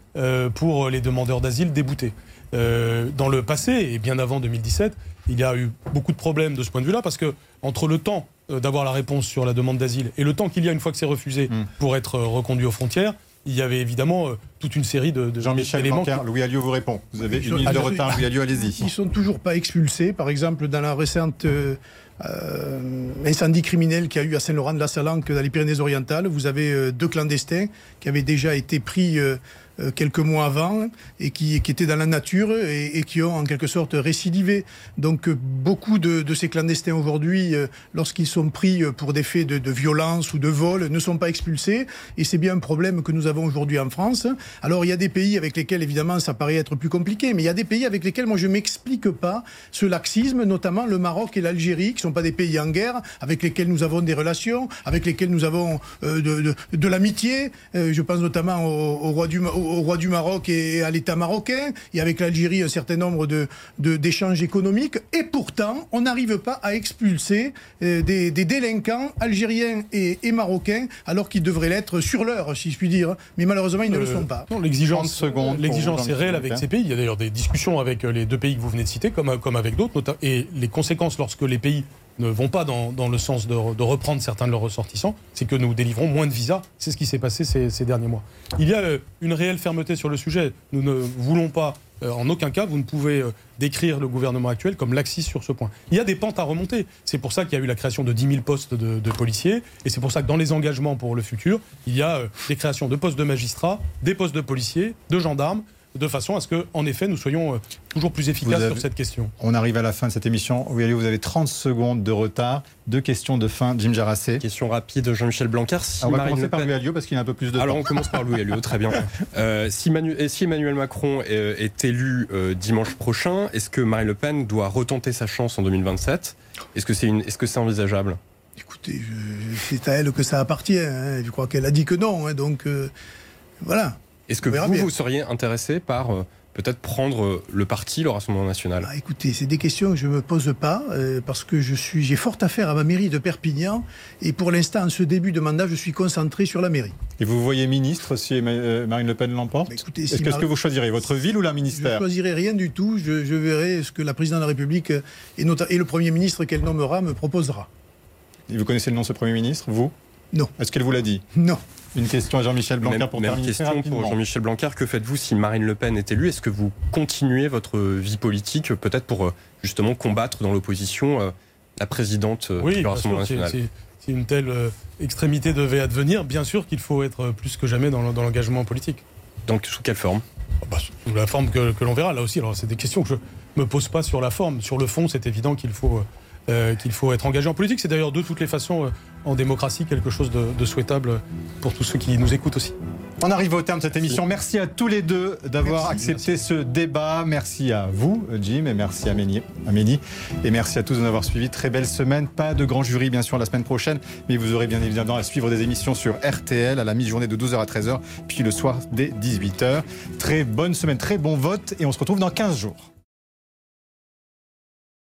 pour les demandeurs d'asile déboutés. dans le passé, et bien avant 2017, il y a eu beaucoup de problèmes de ce point de vue-là, parce que entre le temps d'avoir la réponse sur la demande d'asile et le temps qu'il y a une fois que c'est refusé mmh. pour être reconduit aux frontières, il y avait évidemment toute une série de, de Jean-Michel Blanquer, Louis Alliot vous répond. Vous avez une minute de retard, Louis Alliot, allez-y. Ils sont toujours pas expulsés. Par exemple, dans la récente euh, euh, incendie criminel qu'il y a eu à Saint-Laurent-de-la-Salanque dans les Pyrénées-Orientales, vous avez deux clandestins qui avaient déjà été pris euh, quelques mois avant et qui, qui, étaient dans la nature et, qui ont en quelque sorte récidivé. Donc euh, beaucoup de, ces clandestins aujourd'hui, euh, lorsqu'ils sont pris pour des faits de, violence ou de vol, ne sont pas expulsés et c'est bien un problème que nous avons aujourd'hui en France. Alors il y a des pays avec lesquels évidemment ça paraît être plus compliqué, mais il y a des pays avec lesquels moi je m'explique pas ce laxisme, notamment le Maroc et l'Algérie, qui sont pas des pays en guerre, avec lesquels nous avons des relations, avec lesquels nous avons de, de l'amitié. je pense notamment au, au roi du au roi du Maroc et à l'État marocain, et avec l'Algérie un certain nombre de, d'échanges économiques, et pourtant on n'arrive pas à expulser euh, des, délinquants algériens et, marocains, alors qu'ils devraient l'être sur l'heure, si je puis dire. Mais malheureusement, ils ne le euh, sont pas. L'exigence, l'exigence est réelle avec ces pays. Il y a d'ailleurs des discussions avec euh, les deux pays que vous venez de citer, comme, comme avec d'autres, et les conséquences lorsque les pays ne vont pas dans, le sens de, reprendre certains de leurs ressortissants, c'est que nous délivrons moins de visas. C'est ce qui s'est passé ces, derniers mois. Il y a euh, une réelle fermeté sur le sujet. Nous ne voulons pas, en aucun cas, vous ne pouvez euh, décrire le gouvernement actuel comme laxiste sur ce point. Il y a des pentes à remonter. C'est pour ça qu'il y a eu la création de 10 000 postes de, de policiers. Et c'est pour ça que dans les engagements pour le futur, il y a des créations de postes de magistrats, des postes de policiers, de gendarmes de façon à ce que, en effet, nous soyons euh, toujours plus efficaces sur cette question. On arrive à la fin de cette émission. Oui, vous avez 30 secondes de retard. Deux questions de fin, Jim Jarassé. Question rapide, Jean-Michel Blanquer. Si on va commencer par Louis Alliot parce qu'il a un peu plus de Alors on commence par Louis Alliot, très bien. *laughs* Euh, si, Emmanuel Macron est, élu euh, dimanche prochain, est-ce que Marine Le Pen doit retenter sa chance en 2027 Est-ce que c'est est -ce c'est envisageable? Écoutez, c'est à elle que ça appartient. Hein. Je crois qu'elle a dit que non. Hein. donc voilà. Est-ce que vous, vous seriez intéressé par euh, peut-être prendre euh, le parti, le Rassemblement national? Ah, Écoutez, c'est des questions que je ne me pose pas euh, parce que je suis, j'ai fort affaire à ma mairie de Perpignan et pour l'instant, en ce début de mandat, je suis concentré sur la mairie. Et vous voyez ministre si Marine Le Pen l'emporte? Est-ce que, vous choisirez votre ville ou la ministère? Je ne choisirai rien du tout. Je, verrai ce que la présidente de la République et, et le Premier ministre qu'elle nommera me proposera. Et vous connaissez le nom de ce Premier ministre, vous? Non. Est-ce qu'elle vous l'a dit? Non. Une question à Jean-Michel Blanquer pour même question pour Jean-Michel Blanquer. Que faites-vous si Marine Le Pen est élue? Est-ce que vous continuez votre vie politique, peut-être pour euh, justement combattre dans l'opposition euh, la présidente euh, oui, du Rassemblement national si, une telle extrémité devait advenir, bien sûr qu'il faut être plus que jamais dans l'engagement politique. Donc sous quelle forme? Ah bah, Sous la forme que, que l'on verra. Là aussi, alors c'est des questions que je me pose pas sur la forme. Sur le fond, c'est évident qu'il faut qu'il faut être engagé en politique. C'est d'ailleurs de toutes les façons en démocratie quelque chose de souhaitable pour tous ceux qui nous écoutent aussi. On arrive au terme de cette émission. Merci à tous les deux d'avoir accepté ce débat. Merci à vous, Jim, et merci à Méni. Et merci à tous de nous avoir suivis. Très belle semaine. Pas de grand jury, bien sûr, la semaine prochaine, mais vous aurez bien évidemment à suivre des émissions sur RTL à la mi-journée de 12h à 13h, puis le soir dès 18h. Très bonne semaine, très bon vote, et on se retrouve dans 15 jours.